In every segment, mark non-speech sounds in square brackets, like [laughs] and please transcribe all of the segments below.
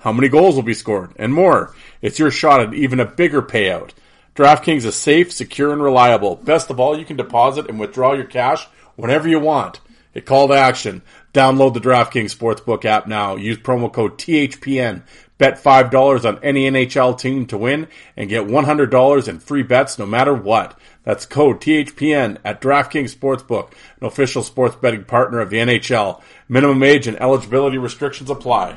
how many goals will be scored, and more. It's your shot at even a bigger payout. DraftKings is safe, secure, and reliable. Best of all, you can deposit and withdraw your cash whenever you want. Hit call to action. Download the DraftKings Sportsbook app now. Use promo code THPN. Bet $5 on any NHL team to win and get $100 in free bets no matter what. That's code THPN at DraftKings Sportsbook, an official sports betting partner of the NHL. Minimum age and eligibility restrictions apply.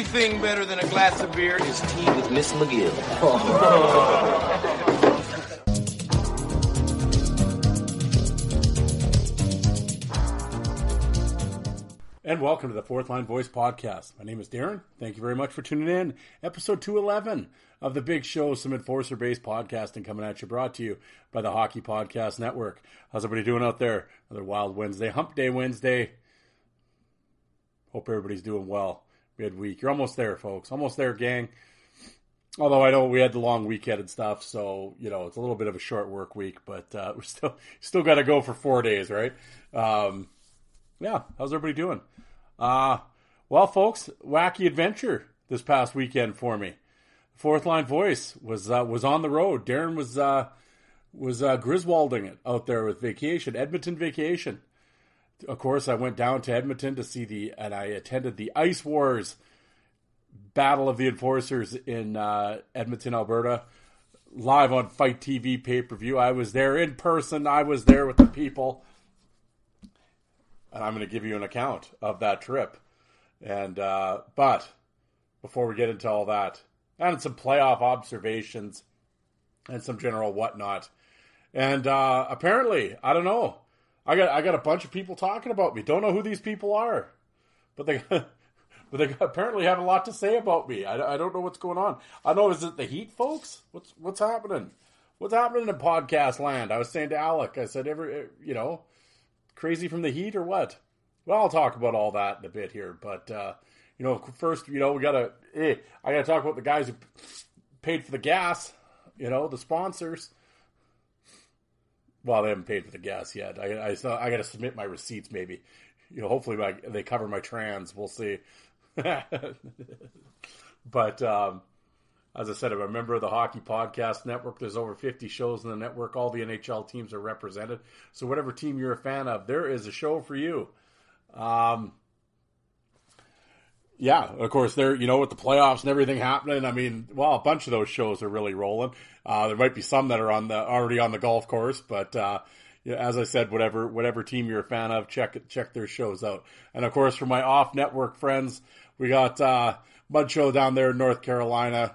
Only thing better than a glass of beer is tea with Miss McGill. [laughs] And welcome to the Fourth Line Voice Podcast. My name is Darren. Thank you very much for tuning in. Episode 211 of the Big Show, some enforcer based podcasting coming at you, brought to you by the Hockey Podcast Network. How's everybody doing out there? Another Wild Wednesday, Hump Day Wednesday. Hope everybody's doing well midweek. You're almost there, folks. Almost there, gang. Although I know we had the long weekend and stuff, so you know it's a little bit of a short work week, but uh, [laughs] we're still still got to go for four days, right? Um, yeah, how's everybody doing? Uh, well, folks, wacky adventure this past weekend for me. Fourth line voice was uh, was on the road. Darren was uh, was uh, Griswolding it out there with vacation, Edmonton vacation. Of course, I went down to Edmonton to see the and I attended the Ice Wars Battle of the Enforcers in uh, Edmonton, Alberta, live on Fight TV pay per view. I was there in person. I was there with the people and I'm going to give you an account of that trip. And uh, but before we get into all that, and some playoff observations and some general whatnot, and uh, apparently, I don't know, I got I got a bunch of people talking about me. Don't know who these people are, but they. [laughs] But they apparently have a lot to say about me. I, I don't know what's going on. I know is it the heat, folks? What's what's happening? What's happening in podcast land? I was saying to Alec, I said, every you know, crazy from the heat or what? Well, I'll talk about all that in a bit here, but uh, you know, first, you know, we gotta. Eh, I gotta talk about the guys who paid for the gas. You know, the sponsors. Well, they haven't paid for the gas yet. I, I, I got to submit my receipts, maybe. You know, hopefully my, they cover my trans. We'll see. [laughs] but um, as I said, I'm a member of the Hockey Podcast Network. There's over 50 shows in the network. All the NHL teams are represented. So whatever team you're a fan of, there is a show for you. Um, yeah, of course, there, you know, with the playoffs and everything happening, I mean, well, a bunch of those shows are really rolling. Uh, there might be some that are on the, already on the golf course, but, uh, as I said, whatever, whatever team you're a fan of, check, check their shows out. And of course, for my off network friends, we got, uh, Mud Show down there in North Carolina.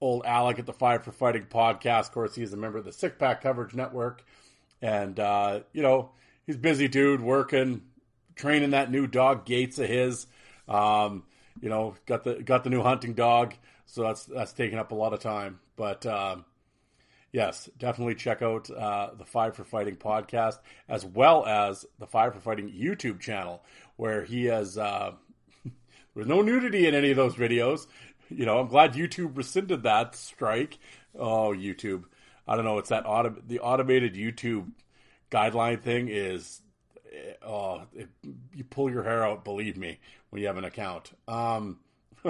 Old Alec at the Five for Fighting podcast. Of course, he's a member of the Sick Pack Coverage Network. And, uh, you know, he's busy dude working, training that new dog Gates of his. Um, you know, got the got the new hunting dog, so that's that's taking up a lot of time. But um, yes, definitely check out uh, the Five for Fighting podcast as well as the Five for Fighting YouTube channel, where he has. Uh, [laughs] there's no nudity in any of those videos. You know, I'm glad YouTube rescinded that strike. Oh, YouTube. I don't know. It's that auto- the automated YouTube guideline thing is oh, it, you pull your hair out. Believe me, when you have an account. Um,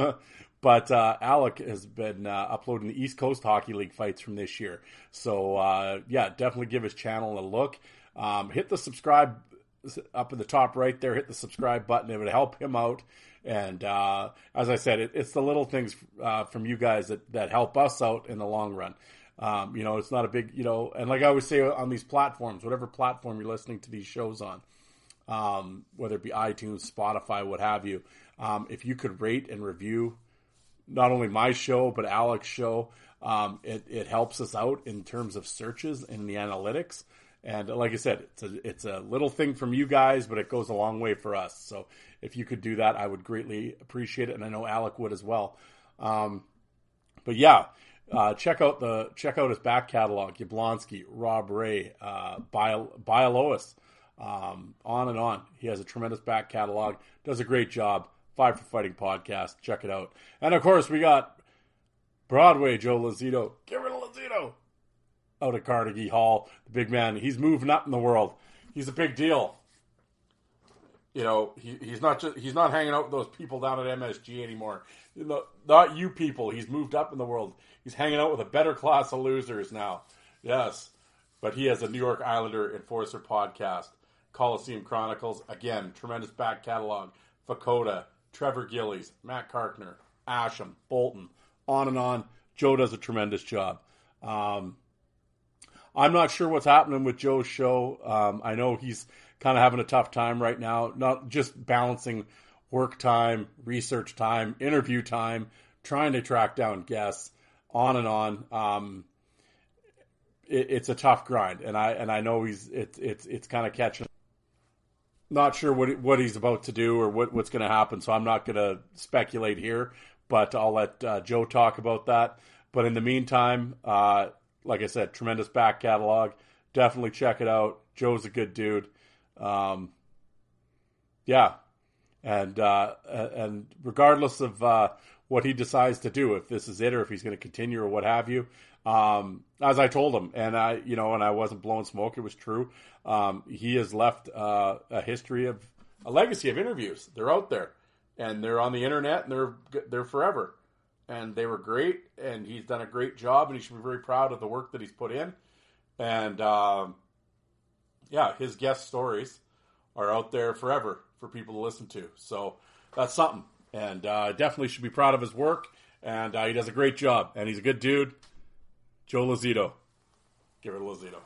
[laughs] but uh, Alec has been uh, uploading the East Coast Hockey League fights from this year. So uh, yeah, definitely give his channel a look. Um, hit the subscribe up in the top right there. Hit the subscribe button. It would help him out. And uh, as I said, it, it's the little things uh, from you guys that, that help us out in the long run. Um, you know, it's not a big, you know, and like I always say on these platforms, whatever platform you're listening to these shows on, um, whether it be iTunes, Spotify, what have you, um, if you could rate and review not only my show but Alex's show, um, it, it helps us out in terms of searches in the analytics. And like I said, it's a it's a little thing from you guys, but it goes a long way for us. So if you could do that, I would greatly appreciate it, and I know Alec would as well. Um, but yeah, uh, check out the check out his back catalog: Yablonsky, Rob Ray, uh, Bialowas, um, on and on. He has a tremendous back catalog. Does a great job. Five for Fighting podcast. Check it out. And of course, we got Broadway Joe Lazito. Get rid of Lazito out at Carnegie Hall. The big man, he's moving up in the world. He's a big deal. You know, he, he's not just he's not hanging out with those people down at MSG anymore. You know, not you people. He's moved up in the world. He's hanging out with a better class of losers now. Yes, but he has a New York Islander Enforcer podcast, Coliseum Chronicles. Again, tremendous back catalog. Vukota, Trevor Gillies, Matt Carkner, Asham, Boulton, on and on. Joe does a tremendous job. Um, I'm not sure what's happening with Joe's show. Um, I know he's kind of having a tough time right now, not just balancing work time, research time, interview time, trying to track down guests, on and on. Um, it, it's a tough grind, and I and I know he's it's it's it's kind of catching. Not sure what what he's about to do or what, what's going to happen, so I'm not going to speculate here. But I'll let uh, Joe talk about that. But in the meantime, uh, like I said, tremendous back catalog. Definitely check it out. Joe's a good dude. Um, yeah, and uh, and regardless of uh, what he decides to do, if this is it or if he's going to continue or what have you, um, as I told him, and I, you know, and I wasn't blowing smoke. It was true. Um, he has left uh, a history of a legacy of interviews. They're out there, and they're on the internet, and they're they're forever and they were great. And he's done a great job, and he should be very proud of the work that he's put in. And um, yeah, his guest stories are out there forever for people to listen to. So that's something, and uh, definitely should be proud of his work. And uh, he does a great job, and he's a good dude. Joe Lazito, give it a Lazito.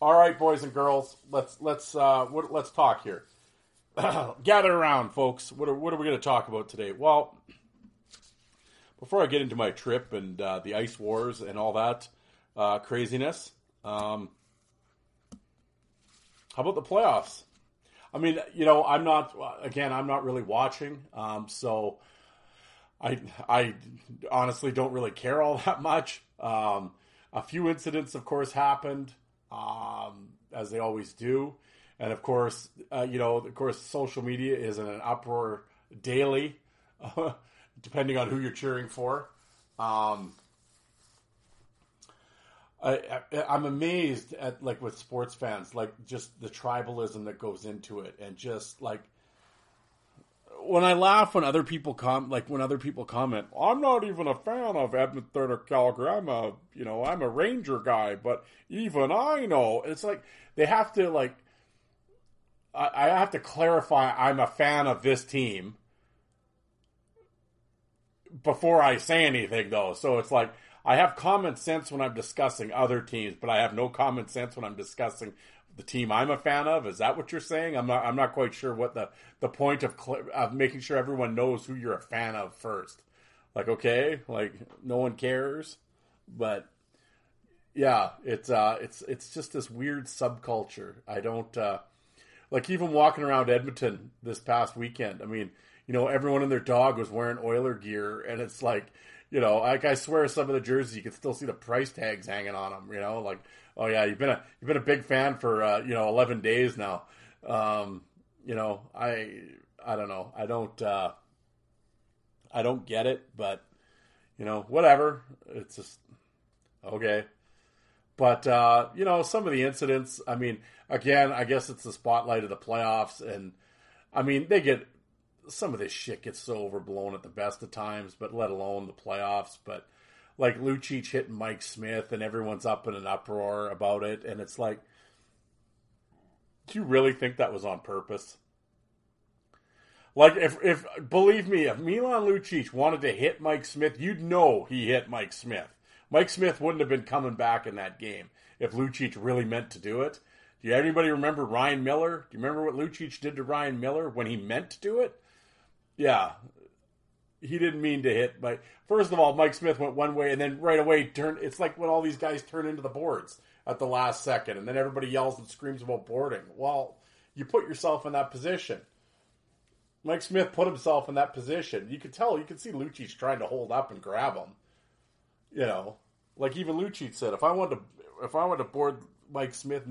All right, boys and girls, let's let's uh, what, let's talk here. [clears throat] Gather around, folks. What are, what are we going to talk about today? Well, before I get into my trip and uh, the ice wars and all that uh, craziness, um, how about the playoffs? I mean, you know, I'm not again, I'm not really watching, um, so I I honestly don't really care all [laughs] that much. Um, a few incidents, of course, happened um, as they always do, and of course, uh, you know, of course, social media is in an uproar daily. [laughs] depending on who you're cheering for. Um, I, am amazed at like with sports fans, like just the tribalism that goes into it, and just like when I laugh when other people com like when other people comment, I'm not even a fan of Edmonton or Calgary. I'm a you know I'm a Ranger guy, but even I know it's like they have to like I, I have to clarify I'm a fan of this team before I say anything, though. So it's like I have common sense when I'm discussing other teams, but I have no common sense when I'm discussing the team I'm a fan of. Is that what you're saying? I'm not. I'm not quite sure what the the point of cl- of making sure everyone knows who you're a fan of first. Like, okay, like no one cares, but yeah, it's uh, it's it's just this weird subculture. I don't uh, like even walking around Edmonton this past weekend. I mean you know, everyone and their dog was wearing Oiler gear, and it's like, you know, like I swear, some of the jerseys you can still see the price tags hanging on them. You know, like, oh yeah, you've been a you've been a big fan for uh, you know eleven days now. Um, you know, I I don't know, I don't uh, I don't get it, but you know, whatever. It's just okay. But uh, you know, some of the incidents. I mean, again, I guess it's the spotlight of the playoffs, and I mean, they get some of this shit gets so overblown at the best of times, but let alone the playoffs. But like Lucic hitting Mike Smith, and everyone's up in an uproar about it, and it's like, do you really think that was on purpose? Like if if believe me, if Milan Lucic wanted to hit Mike Smith, you'd know he hit Mike Smith. Mike Smith wouldn't have been coming back in that game if Lucic really meant to do it. Do you anybody remember Ryan Miller? Do you remember what Lucic did to Ryan Miller when he meant to do it? Yeah, he didn't mean to hit. But first of all, Mike Smith went one way and then right away turned. It's like when all these guys turn into the boards at the last second, and then everybody yells and screams about boarding. Well, you put yourself in that position. Mike Smith put himself in that position. You could tell, you could see Lucic trying to hold up and grab him. You know, like even Lucic said, if I wanted to, if I wanted to board Mike Smith,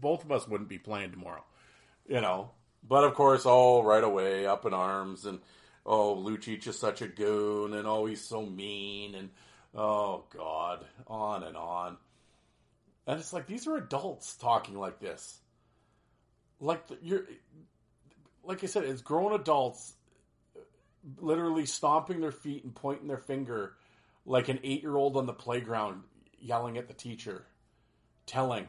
both of us wouldn't be playing tomorrow. You know, but of course, all right away, up in arms, and oh, Lucic is such a goon, and oh, so mean, and oh God, on and on. And it's like these are adults talking like this. Like you're like I said, it's grown adults literally stomping their feet and pointing their finger like an eight year old on the playground yelling at the teacher, telling.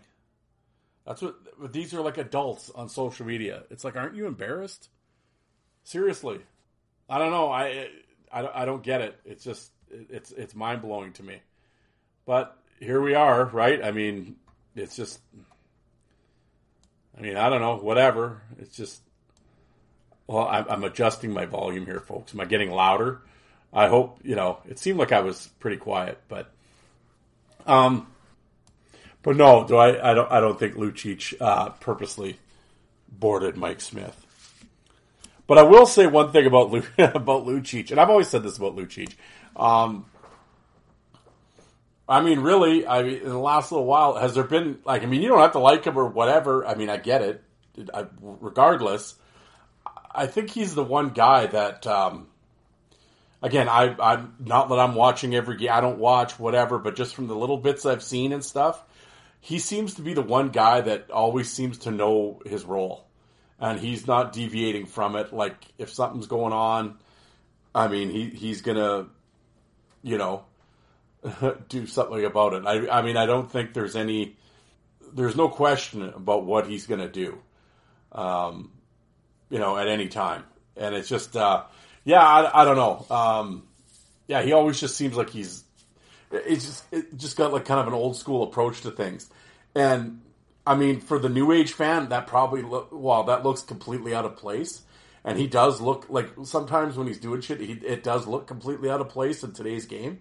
That's what these are like adults on social media. It's like, aren't you embarrassed? Seriously, I don't know. I I, I don't get it. It's just it's it's mind blowing to me. But here we are, right? I mean, it's just. I mean, I don't know. Whatever. It's just well, I'm, I'm adjusting my volume here, folks. Am I getting louder? I hope you know. It seemed like I was pretty quiet, but um, but no, do I? I don't. I don't think Lucic uh, purposely boarded Mike Smith. But I will say one thing about Lu- [laughs] about Lucic, and I've always said this about Lucic. Um, I mean, really, I mean, in the last little while, has there been like? I mean, you don't have to like him or whatever. I mean, I get it. I, regardless, I think he's the one guy that. Um, again, I, I'm not that I'm watching every game. I don't watch whatever, but just from the little bits I've seen and stuff, he seems to be the one guy that always seems to know his role, and he's not deviating from it. Like if something's going on, I mean, he he's gonna, you know, [laughs] do something about it. I I mean, I don't think there's any, there's no question about what he's gonna do. Um, you know, at any time. And it's just, uh, yeah, I, I don't know. Um, yeah, he always just seems like he's, it's just, it just got like kind of an old school approach to things. And I mean, for the new age fan, that probably well, that looks completely out of place. And he does look like sometimes when he's doing shit, he, it does look completely out of place in today's game.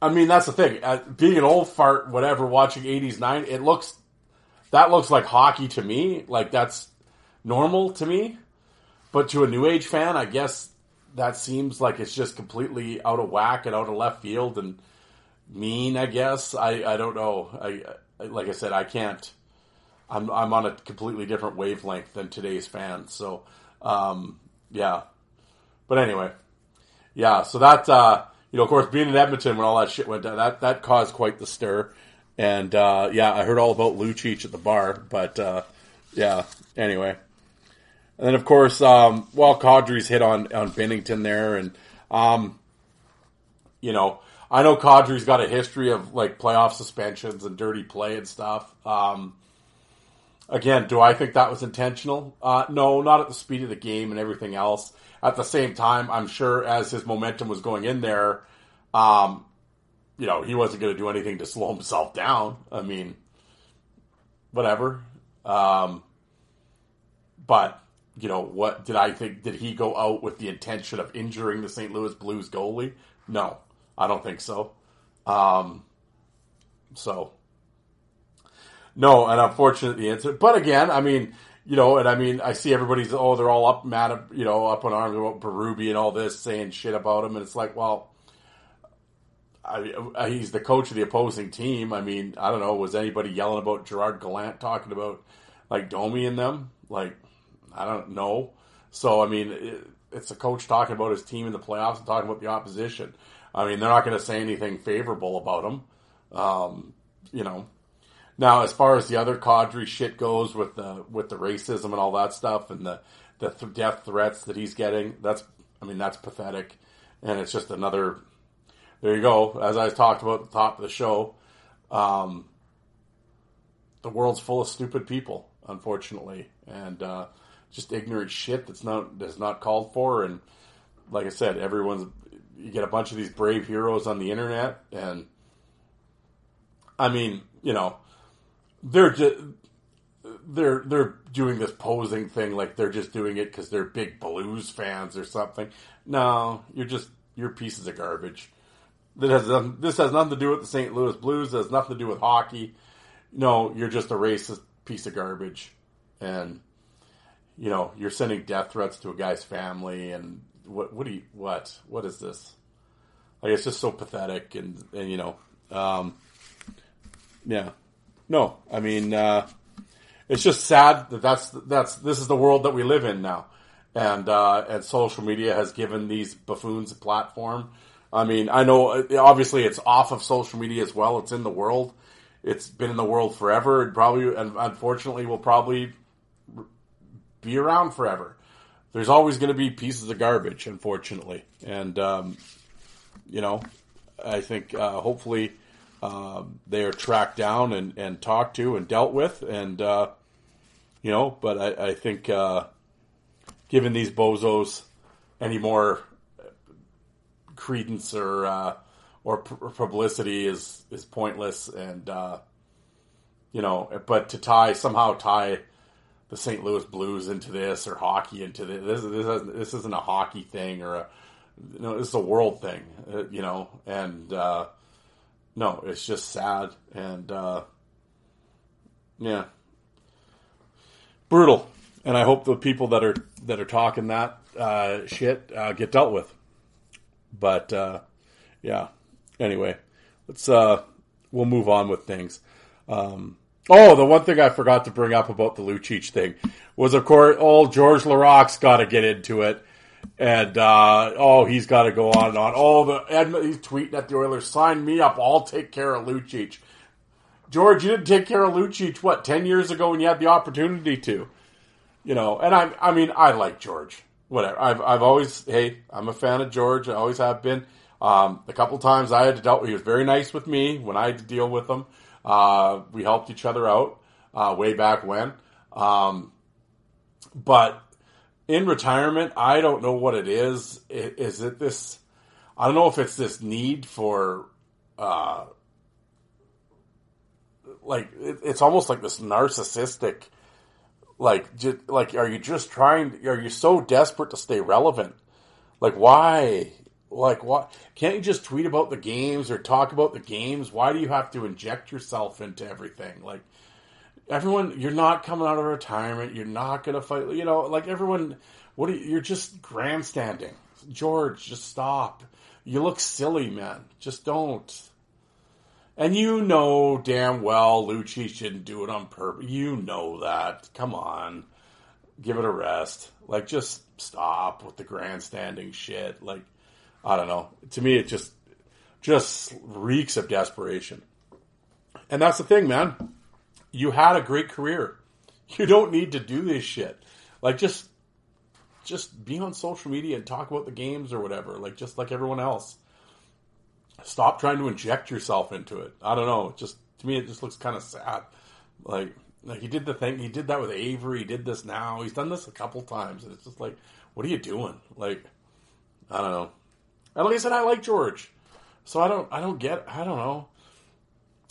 I mean, that's the thing. Uh, being an old fart, whatever, watching 80s, 90s, it looks, that looks like hockey to me. Like that's, normal to me. But to a new age fan, I guess that seems like it's just completely out of whack and out of left field and mean. I guess I I don't know. I like I said, I can't. I'm I'm on a completely different wavelength than today's fans. So um, yeah. But anyway, yeah. So that uh, you know, of course, being in Edmonton when all that shit went down, that that caused quite the stir. And uh, yeah, I heard all about Lucic at the bar, but uh, yeah. Anyway. And then, of course, um, well, Kadri's hit on, on Binnington there. And, um, you know, I know Kadri's got a history of like playoff suspensions and dirty play and stuff. Um, again, do I think that was intentional? Uh, no, not at the speed of the game and everything else. At the same time, I'm sure as his momentum was going in there, um, you know, he wasn't going to do anything to slow himself down. I mean, whatever. Um, but you know, what did I think? Did he go out with the intention of injuring the St. Louis Blues goalie? No, I don't think so. Um, so, no, and unfortunately, the answer. But again, I mean, you know, and I mean, I see everybody's oh, they're all up mad, you know, up on arms about Berube and all this, saying shit about him, and it's like, well. I, he's the coach of the opposing team. I mean, I don't know. Was anybody yelling about Gerard Gallant talking about like Domi and them? Like, I don't know. So, I mean, it, it's a coach talking about his team in the playoffs and talking about the opposition. I mean, they're not going to say anything favorable about him. Um, you know. Now, as far as the other Kadri shit goes with the with the racism and all that stuff and the the th- death threats that he's getting, that's I mean that's pathetic, and it's just another. There you go. As I talked about at the top of the show, um, the world's full of stupid people, unfortunately, and uh, just ignorant shit that's not that's not called for. And like I said, everyone's you get a bunch of these brave heroes on the internet, and I mean, you know, they're just they're they're doing this posing thing like they're just doing it because they're big blues fans or something. No, you're just you're pieces of garbage. That has this has nothing to do with the St. Louis Blues. It has nothing to do with hockey. No, you're just a racist piece of garbage, and you know you're sending death threats to a guy's family. And what what do you what what is this? Like it's just so pathetic, and and you know, um, yeah, no, I mean. Uh, it's just sad that that's that's this is the world that we live in now, and uh, and social media has given these buffoons a platform. I mean, I know uh, obviously it's off of social media as well. It's in the world. It's been in the world forever. It probably and unfortunately will probably be around forever. There's always going to be pieces of garbage, unfortunately, and um, you know, I think uh, hopefully. Uh, they are tracked down and, and talked to and dealt with, and uh, you know. But I, I think uh, giving these bozos any more credence or uh, or publicity is is pointless, and uh, you know. But to tie somehow tie the St. Louis Blues into this or hockey into this, this, this, this isn't a hockey thing or a you know, this is a world thing, uh, you know, and uh, no, it's just sad and uh, yeah, brutal. And I hope the people that are that are talking that uh, shit uh, get dealt with. But uh, yeah. Anyway, let's uh, we'll move on with things. Um, oh, the one thing I forgot to bring up about the Lucic thing was, of course, old George Laraque's got to get into it. And uh, oh, he's got to go on and on. Oh, the Edmund, he's tweeting at the Oilers, sign me up. I'll take care of Lucic. George, you didn't take care of Lucic what ten years ago when you had the opportunity to, you know. And I, I mean, I like George. Whatever. I've, I've always, hey, I'm a fan of George. I always have been. Um, a couple times I had to deal. He was very nice with me when I had to deal with him. Uh, we helped each other out uh, way back when. Um, but in retirement, I don't know what it is. Is it this? I don't know if it's this need for uh, like it, it's almost like this narcissistic like just, like are you just trying are you so desperate to stay relevant like why like what can't you just tweet about the games or talk about the games why do you have to inject yourself into everything like everyone you're not coming out of retirement you're not going to fight you know like everyone what are you, you're just grandstanding george just stop you look silly man just don't and you know damn well Lucic didn't do it on purpose. You know that. Come on. Give it a rest. Like, just stop with the grandstanding shit. Like, I don't know. To me, it just, just reeks of desperation. And that's the thing, man. You had a great career. [laughs] You don't need to do this shit. Like, just, just be on social media and talk about the games or whatever. Like, just like everyone else stop trying to inject yourself into it. I don't know. Just to me, it just looks kind of sad. Like like he did the thing. He did that with Avery. He did this now. He's done this a couple times, and it's just like, what are you doing? Like, I don't know. And like I I like George, so I don't. I don't get. I don't know.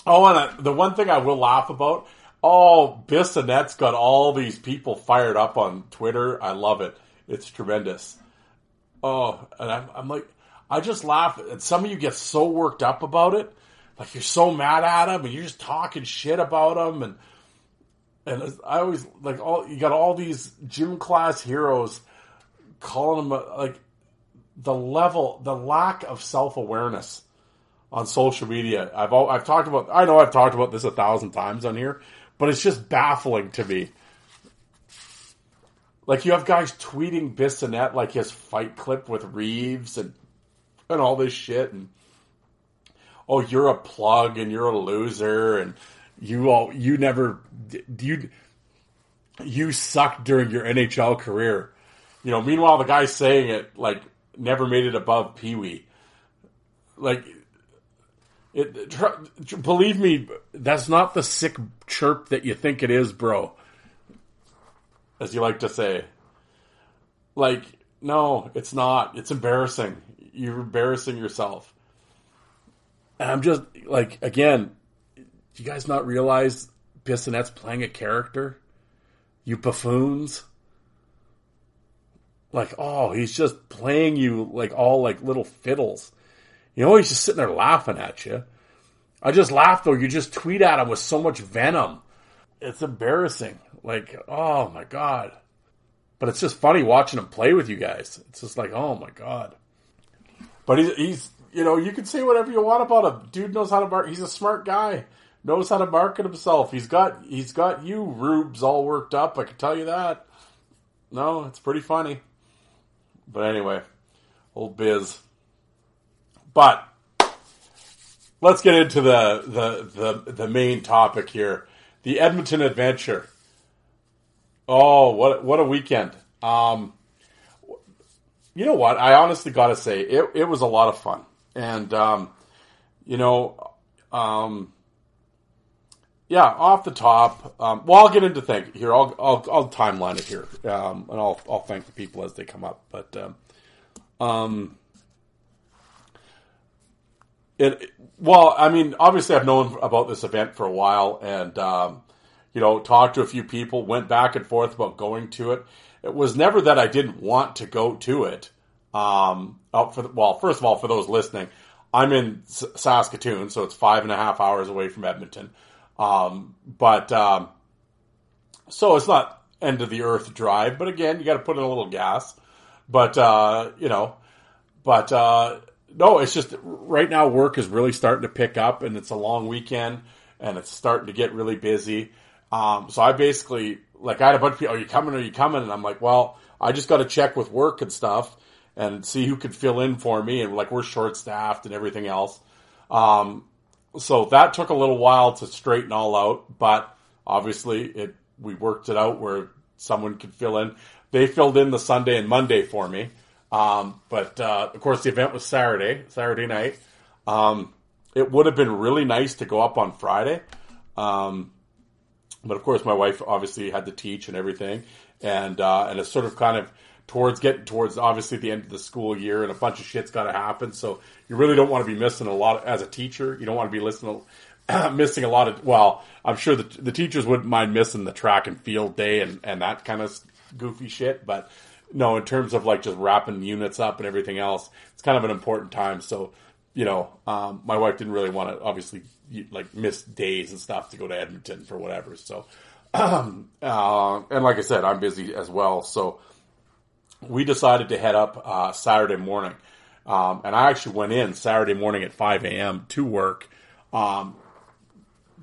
Oh, and I, the one thing I will laugh about. Oh, Bissonnette's got all these people fired up on Twitter. I love it. It's tremendous. Oh, and I'm, I'm like, I just laugh. And some of you get so worked up about it, like you're so mad at him, and you're just talking shit about him, and and I always like all you got all these gym class heroes calling him uh, like the level, the lack of self awareness on social media. I've all, I've talked about. I know I've talked about this a thousand times on here, but it's just baffling to me. Like you have guys tweeting Bissonnette like his fight clip with Reaves and and all this shit and oh you're a plug and you're a loser and you all you never you you sucked during your NHL career. You know, meanwhile the guy saying it like never made it above Pee Wee. Like it, tr- believe me, that's not the sick chirp that you think it is, bro. as you like to say. Like, no, it's not. It's embarrassing. You're embarrassing yourself. And I'm just like, again, do you guys not realize Bissonnette's playing a character? You buffoons. Like, oh, he's just playing you like all like little fiddles. You know, he's just sitting there laughing at you. I just laughed though. You just tweet at him with so much venom. It's embarrassing. Like, oh my God. But it's just funny watching him play with you guys. It's just like, oh my God. But he's, he's you know, you can say whatever you want about him. Dude knows how to market. He's a smart guy. Knows how to market himself. He's got he's got you rubes all worked up. I can tell you that. No, it's pretty funny. But anyway, old Biz. But let's get into the the the, the main topic here. The Edmonton Adventure. Oh, what what a weekend. Um you know what? I honestly got to say it it was a lot of fun. And um you know um yeah, off the top. Um, well, I'll get into thank here. I'll I'll, I'll timeline it here, um, and I'll I'll thank the people as they come up. But um, um, it well, I mean, obviously, I've known about this event for a while, and um, you know, talked to a few people, went back and forth about going to it. It was never that I didn't want to go to it. Um, out for the, well, first of all, for those listening, I'm in Saskatoon, so it's five and a half hours away from Edmonton. Um, but um, so it's not end of the earth drive, but again, you got to put in a little gas. But uh, you know, but uh, no, it's just right now work is really starting to pick up, and it's a long weekend, and it's starting to get really busy. Um, so I basically like I had a bunch of people. Are you coming? Are you coming? And I'm like, well, I just got to check with work and stuff and see who could fill in for me. And like we're short staffed and everything else. Um, so that took a little while to straighten all out, but obviously it we worked it out where someone could fill in. They filled in the Sunday and Monday for me. Um, but uh, of course, the event was Saturday, Saturday night. Um, it would have been really nice to go up on Friday, um, but of course, my wife obviously had to teach and everything, and uh, and it's sort of kind of towards getting towards obviously the end of the school year, and a bunch of shit's got to happen. So you really don't want to be missing a lot as a teacher. You don't want to be listening. [clears throat] missing a lot of well i'm sure the, the teachers wouldn't mind missing the track and field day and, and that kind of goofy shit but no in terms of like just wrapping units up and everything else it's kind of an important time so you know um, my wife didn't really want to obviously like miss days and stuff to go to edmonton for whatever so um, [clears throat] uh, and like i said i'm busy as well so we decided to head up uh, saturday morning um, and i actually went in saturday morning at 5 a.m to work um,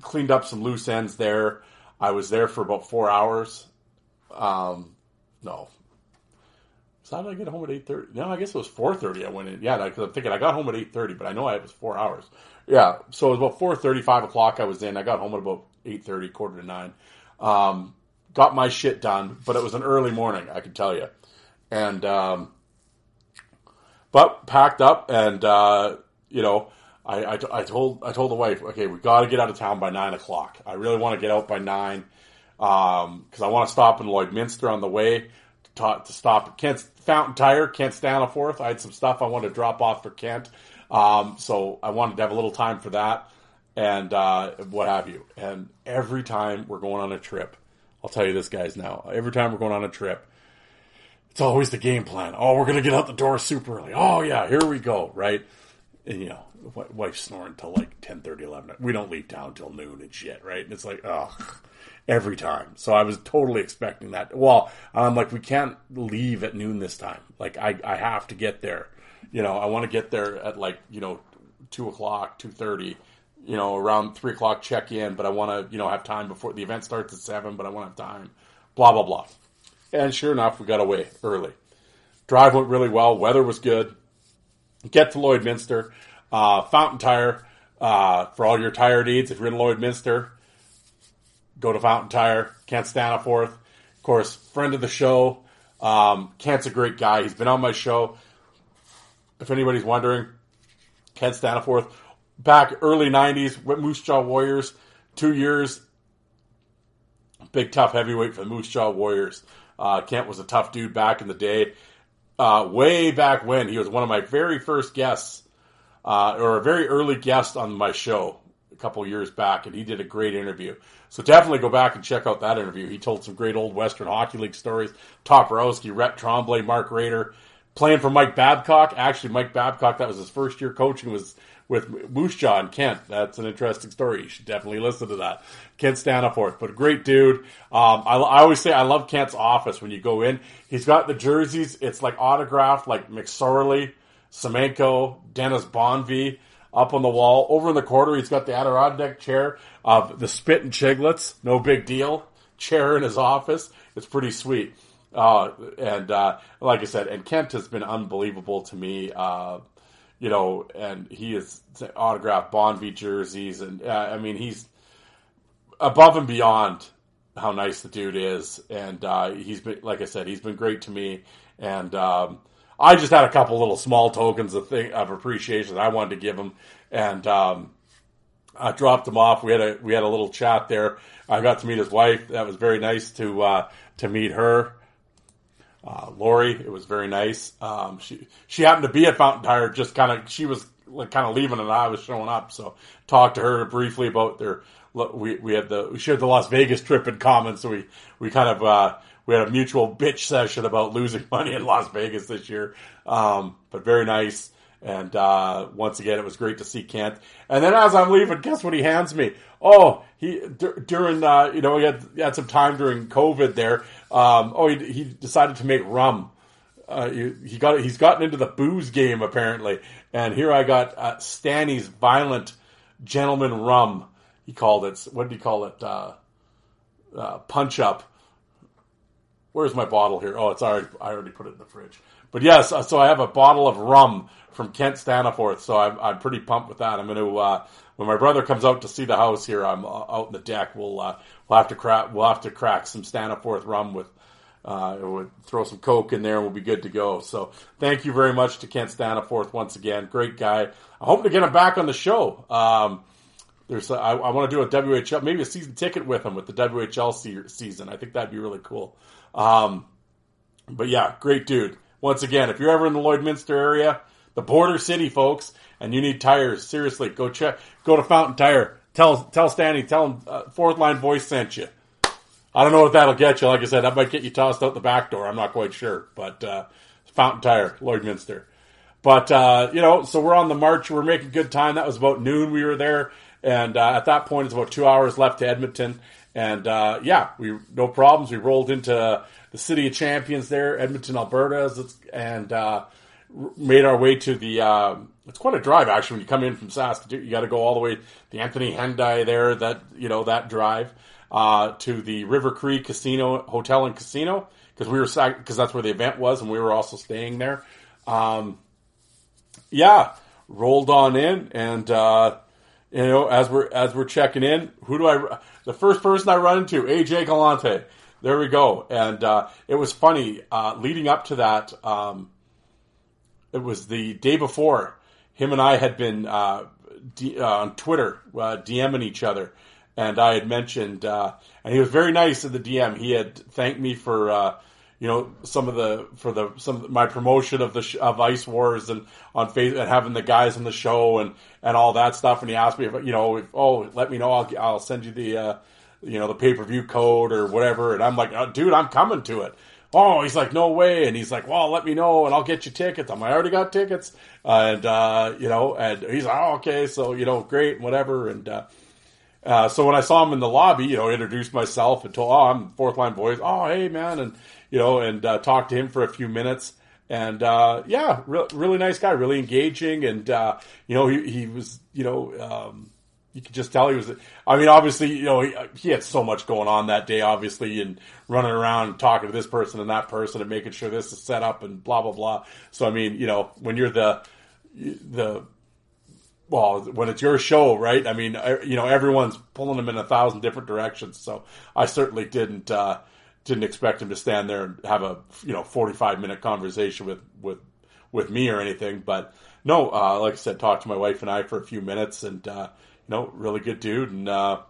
cleaned up some loose ends there. I was there for about four hours. Um, no. So how did I get home at eight thirty? No, I guess it was four thirty. I went in. Yeah, because I'm thinking I got home at eight thirty, but I know it was four hours. Yeah, so it was about four thirty, five o'clock. I was in. I got home at about eight thirty, quarter to nine. Um, got my shit done, but it was an early morning. I can tell you, and um, but packed up and uh, you know I, I, I, told I told the wife, okay, we got to get out of town by nine o'clock. I really want to get out by nine because um, I want to stop in Lloydminster on the way to, to stop at Kent's Fountain Tire, Kent Staniforth. I had some stuff I wanted to drop off for Kent, um, so I wanted to have a little time for that and uh, what have you. And every time we're going on a trip, I'll tell you this, guys. Now, every time we're going on a trip, it's always the game plan. Oh, we're gonna get out the door super early. Oh yeah, here we go. Right, and, you know wife snoring till like 10, 30, 11. We don't leave town till noon and shit, right? And it's like, oh, every time. So I was totally expecting that. Well, I'm like, we can't leave at noon this time. Like, I, I have to get there. You know, I want to get there at like, you know, 2 o'clock, 2.30, you know, around 3 o'clock check in, but I want to, you know, have time before the event starts at 7, but I want to have time. Blah, blah, blah. And sure enough, we got away early. Drive went really well. Weather was good. Get to Lloydminster. Uh, Fountain Tire uh, for all your tire needs. If you're in Lloydminster, go to Fountain Tire. Kent Staniforth, of course, friend of the show. Um, Kent's a great guy. He's been on my show. If anybody's wondering, Kent Staniforth, back early '90s, Moose Jaw Warriors, two years, big tough heavyweight for the Moose Jaw Warriors. Uh, Kent was a tough dude back in the day. Uh, way back when he was one of my very first guests, uh, or a very early guest on my show a couple years back, and he did a great interview. So definitely go back and check out that interview. He told some great old Western Hockey League stories. Toporowski, Rhett Tremblay, Mark Rader, playing for Mike Babcock. Actually, Mike Babcock, that was his first year coaching, was with Moose and Kent. That's an interesting story. You should definitely listen to that. Kent Staniforth, but a great dude. Um, I, I, always say I love Kent's office when you go in. He's got the jerseys. It's like autographed, like McSorley, Semenko, Dennis Bonvie up on the wall. Over in the corner, he's got the Adirondack chair of the Spittin' Chiclets. No big deal. Chair in his office. It's pretty sweet. Uh, and uh, like I said, and Kent has been unbelievable to me. Uh, you know, and he has autographed Bonvie jerseys, and uh, I mean, he's above and beyond how nice the dude is, and uh, he's been, like I said, he's been great to me, and um, I just had a couple little small tokens of thing of appreciation that I wanted to give him, and um, I dropped him off. We had a we had a little chat there. I got to meet his wife. That was very nice to uh, to meet her uh, Lori. It was very nice. Um, she she happened to be at Fountain Tire. Just kind of she was like, kind of leaving, and I was showing up. So talked to her briefly about their. We we had the we shared the Las Vegas trip in common. So we we kind of uh, we had a mutual bitch session about losing [laughs] money in Las Vegas this year. Um, but very nice. And uh, once again, it was great to see Kent. And then as I'm leaving, guess what he hands me? Oh, he d- during uh, you know he had, had some time during COVID there. Um, oh, he, he decided to make rum. Uh, he, he, got he's gotten into the booze game apparently, and here I got uh, Stanny's Violent Gentleman Rum. He called it. What did he call it? Uh, uh, punch up. Where's my bottle here? Oh, it's already. I already put it in the fridge. But yes, uh, so I have a bottle of rum from Kent Staniforth. So I'm, I'm pretty pumped with that. I'm going to uh, when my brother comes out to see the house here. I'm uh, out in the deck. We'll uh, we'll have to crack we'll have to crack some Staniforth rum with. Uh, we'll throw some coke in there and we'll be good to go. So thank you very much to Kent Staniforth once again. Great guy. I hope to get him back on the show. Um, there's a, I, I want to do a WHL, maybe a season ticket with him with the WHL se- season. I think that'd be really cool. Um, but yeah, great dude. Once again, if you're ever in the Lloydminster area, the border city, folks, and you need tires, seriously, go check, go to Fountain Tire. Tell tell Stanley, tell him uh, fourth line voice sent you. I don't know what that'll get you. Like I said, that might get you tossed out the back door. I'm not quite sure, but uh, Fountain Tire, Lloydminster. But uh, you know, so we're on the march. We're making good time. That was about noon. We were there, and uh, at that point, it's about two hours left to Edmonton. And uh, yeah, we no problems. We rolled into the city of champions there, Edmonton, Alberta, and uh, made our way to the. Uh, it's quite a drive actually when you come in from Saskatoon. You got to go all the way the Anthony Henday there. That you know that drive uh, to the River Cree Casino Hotel and Casino because we were because that's where the event was and we were also staying there. Um, yeah, rolled on in and uh, you know as we're as we're checking in, who do I? The first person I run into, AJ Galante. There we go. And uh, it was funny uh, leading up to that. Um, it was the day before. Him and I had been uh, D- uh, on Twitter uh, DMing each other, and I had mentioned, uh, and he was very nice in the DM. He had thanked me for you know some of the for the some my promotion of the sh- of Ice Wars and on and having the guys on the show and and all that stuff. And he asked me if you know if, oh let me know I'll I'll send you the uh, you know the pay per view code or whatever. And I'm like, oh, dude, I'm coming to it. Oh, he's like, no way. And he's like, well, let me know and I'll get you tickets. I'm like, I already got tickets. and, uh, you know, and he's like, oh, okay. So, you know, great whatever. And, uh, uh, so when I saw him in the lobby, you know, introduced myself and told, oh, I'm fourth line voice. Oh, hey man. And, you know, and, uh, talked to him for a few minutes. And, uh, yeah, re- really nice guy, really engaging. And, uh, you know, he, he was, you know, um, you could just tell he was. I mean, obviously, you know, he, he, had so much going on that day, obviously, and running around talking to this person and that person and making sure this is set up and blah blah blah. So, I mean, you know, when you're the the well, when it's your show, right? I mean, you know, everyone's pulling him in a thousand different directions. So, I certainly didn't uh, didn't expect him to stand there and have a you know 45 minute conversation with with with me or anything. But no, uh, like I said, talked to my wife and I for a few minutes and. Uh, know, really good dude. And, uh,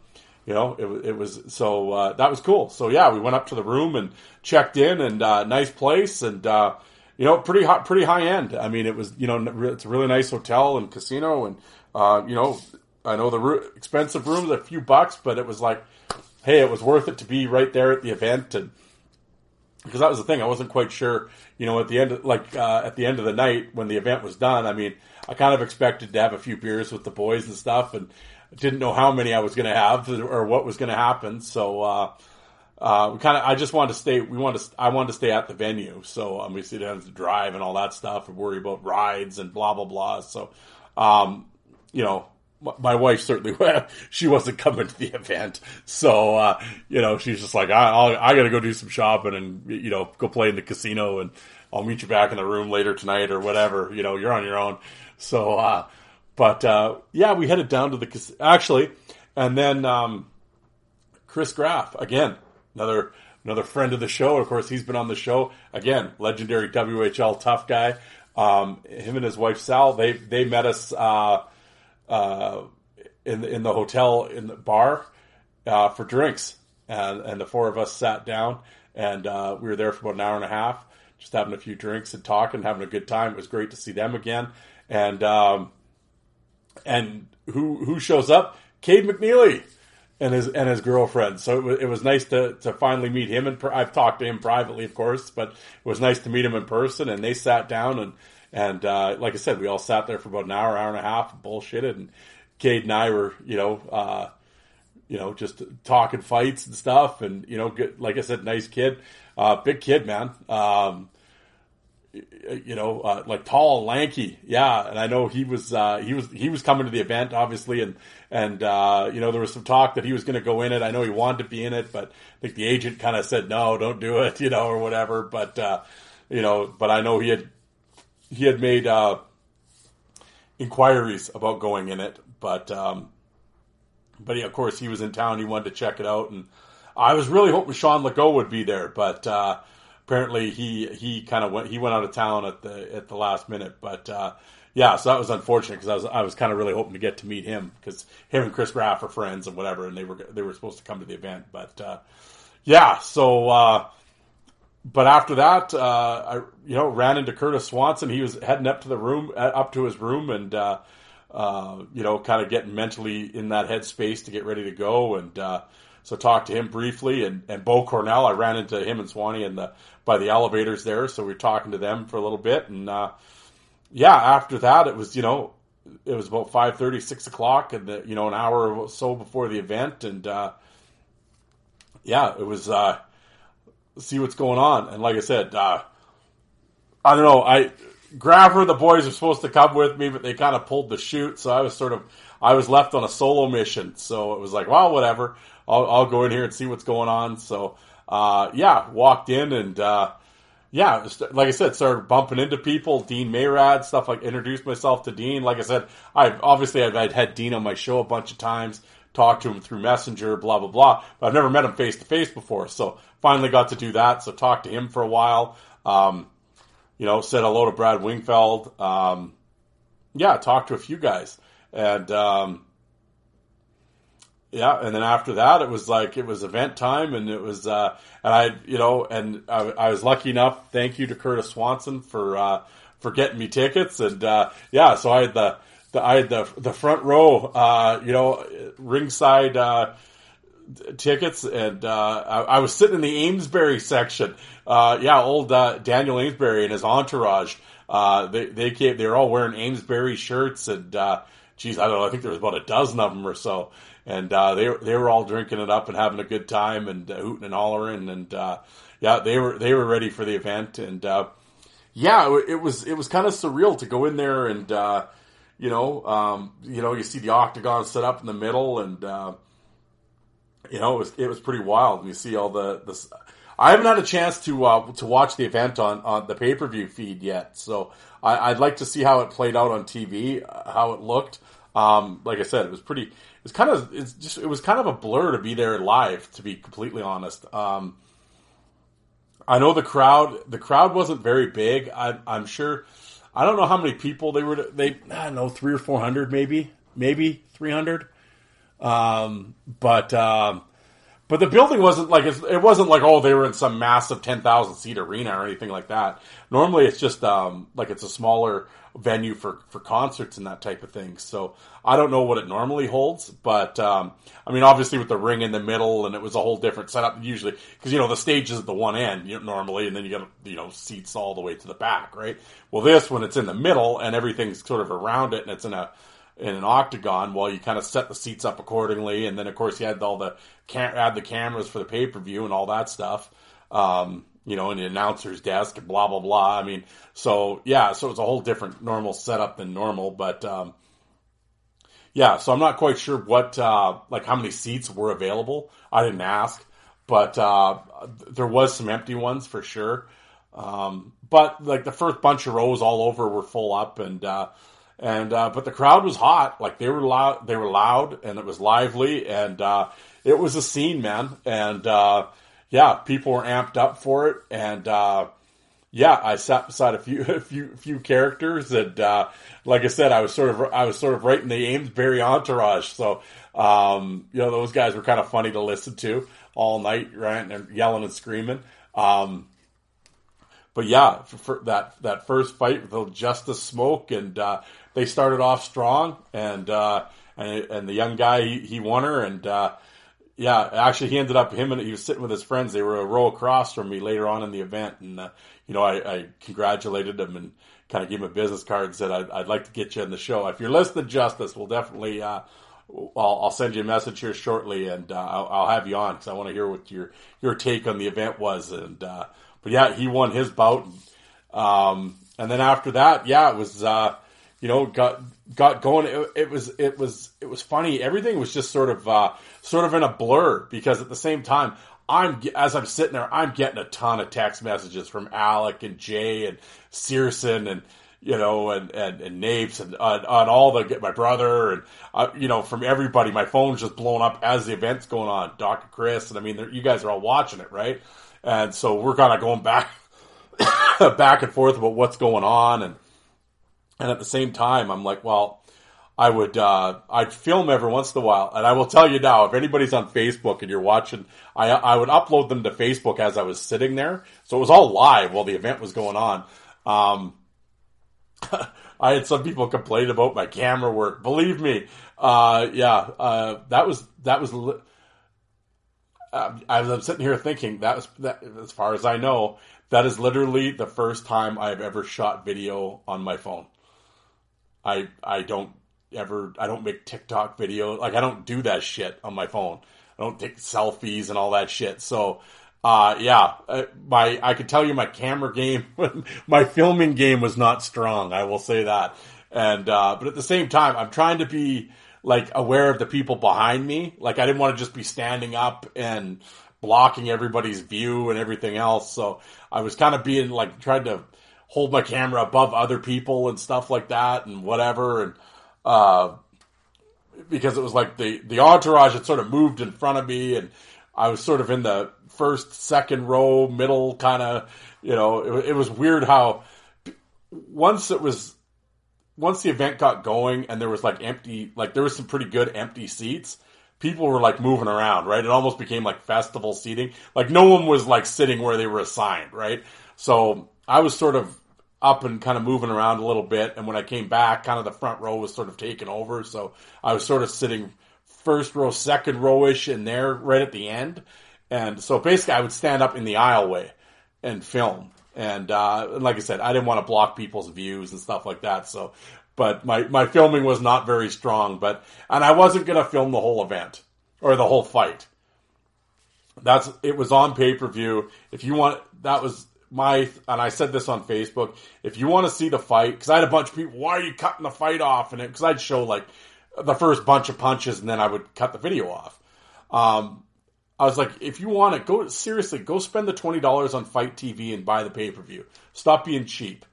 you know, it, it was so uh, that was cool. So yeah, we went up to the room and checked in, and uh, nice place, and uh, you know, pretty high, pretty high end. I mean, it was you know, it's a really nice hotel and casino, and uh, you know, I know the ro- expensive rooms a few bucks, but it was like, hey, it was worth it to be right there at the event, and because that was the thing, I wasn't quite sure, you know, at the end, of, like uh, at the end of the night when the event was done. I mean, I kind of expected to have a few beers with the boys and stuff, and didn't know how many I was going to have or what was going to happen. So, uh, uh, we kind of, I just wanted to stay, we wanted to, I wanted to stay at the venue. So, um, we didn't have to drive and all that stuff and worry about rides and blah, blah, blah. So, um, you know, my wife certainly, [laughs] she wasn't coming to the event. So, uh, you know, she's just like, I, I'll, I gotta go do some shopping and, you know, go play in the casino and I'll meet you back in the room later tonight or whatever. You know, you're on your own. So, uh, but uh, yeah, we headed down to the actually, and then um, Chris Graff again, another another friend of the show. Of course, he's been on the show again. Legendary WHL tough guy. Um, him and his wife Sal they they met us uh, in the, in the hotel in the bar uh, for drinks, and and the four of us sat down and uh, we were there for about an hour and a half, just having a few drinks and talking, having a good time. It was great to see them again, and. Um, and who who shows up? Cade McNeely and his and his girlfriend. So it was, it was nice to to finally meet him. And I've talked to him privately, of course, but it was nice to meet him in person. And they sat down and and uh, like I said, we all sat there for about an hour, hour and a half, bullshitted. And Cade and I were, you know, uh, you know, just talking fights and stuff. And you know, good, like I said, nice kid, uh, big kid, man. Um, you know, uh, like tall, lanky, yeah. And I know he was uh, he was he was coming to the event, obviously, and and uh, you know there was some talk that he was going to go in it. I know he wanted to be in it, but I think the agent kind of said no, don't do it, [laughs] you know, or whatever. But uh, you know, but I know he had he had made uh, inquiries about going in it, but um, but of course he was in town. He wanted to check it out, and I was really hoping Sean Legault would be there, but. Uh, apparently he he kind of went he went out of town at the at the last minute. But uh, yeah, so that was unfortunate because I was I was kind of really hoping to get to meet him because him and Chris Graff are friends and whatever, and they were they were supposed to come to the event. But uh, yeah, so. Uh, but after that, uh, I you know ran into Curtis Swanson. He was heading up to the room, uh, up to his room, and uh, you know, kind of getting mentally in that headspace to get ready to go. And so talked to him briefly, and, and Bo Cornell. I ran into him and Swanee in the by the elevators there, so we were talking to them for a little bit, and uh, yeah, after that it was you know it was about five thirty, six o'clock, and the, you know an hour or so before the event, and uh, yeah, it was uh, see what's going on, and like I said, uh, I don't know, I Graffer, the boys are supposed to come with me, but they kind of pulled the chute, so I was sort of I was left on a solo mission, so it was like, well, whatever. I'll, I'll go in here and see what's going on. So, uh, yeah, walked in and, uh, yeah, like I said, started bumping into people. Dean Mayrad, stuff like introduced myself to Dean. Like I said, I obviously I've, I'd had Dean on my show a bunch of times, talked to him through Messenger, blah blah blah. But I've never met him face to face before, so finally got to do that. So talked to him for a while. Um, you know, said hello to Brad Wingfield. Um, yeah, talked to a few guys, and um, yeah, and then after that, it was like it was event time, and it was, uh, and I, you know, and I, I, was lucky enough. Thank you to Curtis Swanson for uh, for getting me tickets, and uh, yeah, so I had the, the I the the front row, uh, you know, ringside uh, tickets, and uh, I, I, was sitting in the Amesbury section. yeah, old Daniel Amesbury and his entourage. they they came, they were all wearing Amesbury shirts, and geez, I don't know, I think there was about a dozen of them or so and uh, they they were all drinking it up and having a good time and uh, hooting and hollering and uh, yeah they were they were ready for the event and uh, yeah it, it, was it was kind of surreal to go in there and uh, you know um, you know you see the octagon set up in the middle and uh, you know it was it was pretty wild. And you see all the the I haven't had a chance to to watch the event on on the pay per view feed yet. So I, would like to see how it played out on TV how it looked. Um, like I said, it was pretty it's kind of it's just it was kind of a blur to be there live to be completely honest. Um, i know the crowd the crowd wasn't very big. I, i'm sure i don't know how many people they were they i don't know three or four hundred maybe maybe 300 Um, but um, but the building wasn't like it wasn't like oh they were in some massive ten thousand seat arena or anything like that. Normally it's just um, like it's a smaller venue for for concerts and that type of thing. So I don't know what it normally holds, but um, I mean obviously with the ring in the middle and it was a whole different setup usually because you know the stage is at the one end you know, normally and then you got you know seats all the way to the back, right? Well, this when it's in the middle and everything's sort of around it and it's in a in an octagon, well, you kind of set the seats up accordingly, and then of course you had all the cam- add the cameras for the pay per view and all that stuff. Um, you know, in the announcer's desk, blah blah blah. I mean, so yeah, so it's a whole different normal setup than normal, but um, yeah, so I'm not quite sure what uh, like how many seats were available. I didn't ask, but uh, there was some empty ones for sure. Um, but like the first bunch of rows all over were full up, and uh, and uh, but the crowd was hot. Like they were loud, they were loud, and it was lively, and uh, it was a scene, man. And uh, yeah, people were amped up for it, and uh, yeah, I sat beside a few, [laughs] a few, few characters, and uh, like I said, I was sort of, I was sort of right in the Amesbury entourage. So um, you know, those guys were kind of funny to listen to all night, right, and yelling and screaming. Um, but yeah, for, for, that that first fight with the Justice Smoke, and uh, they started off strong, and uh, and, and the young guy he, he won her, and uh, yeah, actually he ended up him and he was sitting with his friends. They were a row across from me later on in the event, and uh, you know I, I, congratulated him and kind of gave him a business card and said I'd, I'd, like to get you in the show. If you're listening, Justice, we'll definitely. Uh, I'll, I'll, send you a message here shortly, and uh, I'll, I'll, have you on because I want to hear what your your take on the event was. And uh, but yeah, he won his bout, and, um, and then after that, yeah, it was uh, you know, got got going. It, it, was it was it was funny. Everything was just sort of uh, sort of in a blur because at the same time, I'm as I'm sitting there, I'm getting a ton of text messages from Alec and Jay and Searson and you know and and, and Napes and on, on all the my brother and uh, you know from everybody. My phone's just blowing up as the event's going on. Doctor Chris and I mean, you guys are all watching it, right? And so we're kind of going back [coughs] back and forth about what's going on and and at the same time, I'm like, well, I would uh, I'd film every once in a while, and I will tell you now, if anybody's on Facebook and you're watching, I I would upload them to Facebook as I was sitting there, so it was all live while the event was going on. Um, [laughs] I had some people complain about my camera work. Believe me, uh, yeah, uh, that was that was. Li- uh, I'm sitting here thinking that was that, as far as I know, that is literally the first time I've ever shot video on my phone. I I don't ever I don't make TikTok video like I don't do that shit on my phone. I don't take selfies and all that shit. So uh, yeah, uh, my I could tell you my camera game, [laughs] my filming game was not strong. I will say that. And uh, but at the same time, I'm trying to be like aware of the people behind me. Like I didn't want to just be standing up and blocking everybody's view and everything else. So I was kind of being like trying to hold my camera above other people and stuff like that and whatever and uh, because it was like the the entourage had sort of moved in front of me and I was sort of in the first second row middle kind of you know it, it was weird how once it was once the event got going and there was like empty like there was some pretty good empty seats people were like moving around right? It almost became like festival seating. Like no one was like sitting where they were assigned right? So I was sort of up and kind of moving around a little bit. And when I came back, kind of the front row was sort of taken over. So I was sort of sitting first row, second rowish in there right at the end. And so basically I would stand up in the aisleway and film. And, uh, like I said, I didn't want to block people's views and stuff like that. So, but my, my filming was not very strong, but, and I wasn't going to film the whole event or the whole fight. That's, it was on pay per view. If you want, that was, my and I said this on Facebook. If you want to see the fight, because I had a bunch of people, why are you cutting the fight off? And because I'd show like the first bunch of punches, and then I would cut the video off. Um, I was like, if you want it, go seriously, go spend the twenty dollars on Fight TV and buy the pay per view. Stop being cheap.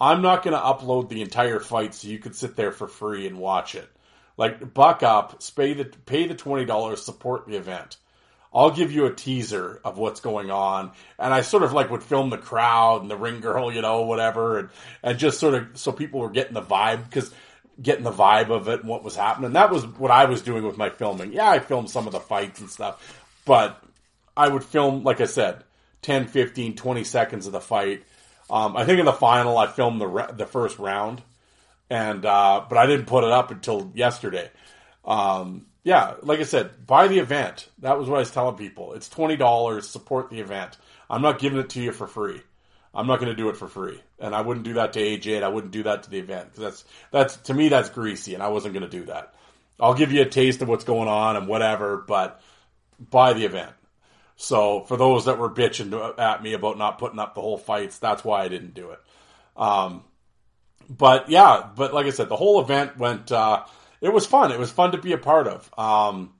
I'm not going to upload the entire fight so you could sit there for free and watch it. Like buck up, pay the pay the twenty dollars, support the event. I'll give you a teaser of what's going on. And I sort of like would film the crowd and the ring girl, you know, whatever. And, and just sort of, so people were getting the vibe. Cause getting the vibe of it and what was happening. That was what I was doing with my filming. Yeah, I filmed some of the fights and stuff, but I would film, like I said, 10, 15, 20 seconds of the fight. Um, I think in the final, I filmed the the first round, and uh, but I didn't put it up until yesterday. Um, yeah, like I said, buy the event. That was what I was telling people. It's twenty dollars. Support the event. I'm not giving it to you for free. I'm not going to do it for free, and I wouldn't do that to AJ. And I wouldn't do that to the event because that's that's to me that's greasy, and I wasn't going to do that. I'll give you a taste of what's going on and whatever, but buy the event. So for those that were bitching at me about not putting up the whole fights, that's why I didn't do it. Um, but yeah, but like I said, the whole event went. Uh, it was fun. It was fun to be a part of. Um,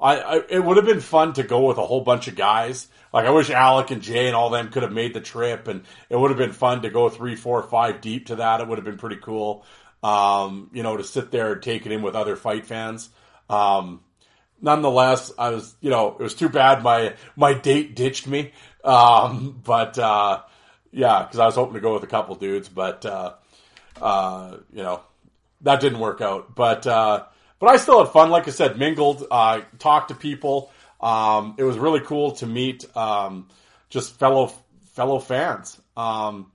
I, I, it would have been fun to go with a whole bunch of guys. Like I wish Alec and Jay and all them could have made the trip, and it would have been fun to go three, four, five deep to that. It would have been pretty cool. Um, you know, to sit there and take it in with other fight fans. Um, nonetheless, I was, you know, it was too bad my my date ditched me. Um, [laughs] but uh, yeah, because I was hoping to go with a couple dudes, but uh, uh, you know, that didn't work out. But uh, but I still had fun. Like I said, mingled, uh, talked to people. Um, it was really cool to meet um, just fellow fellow fans. Um,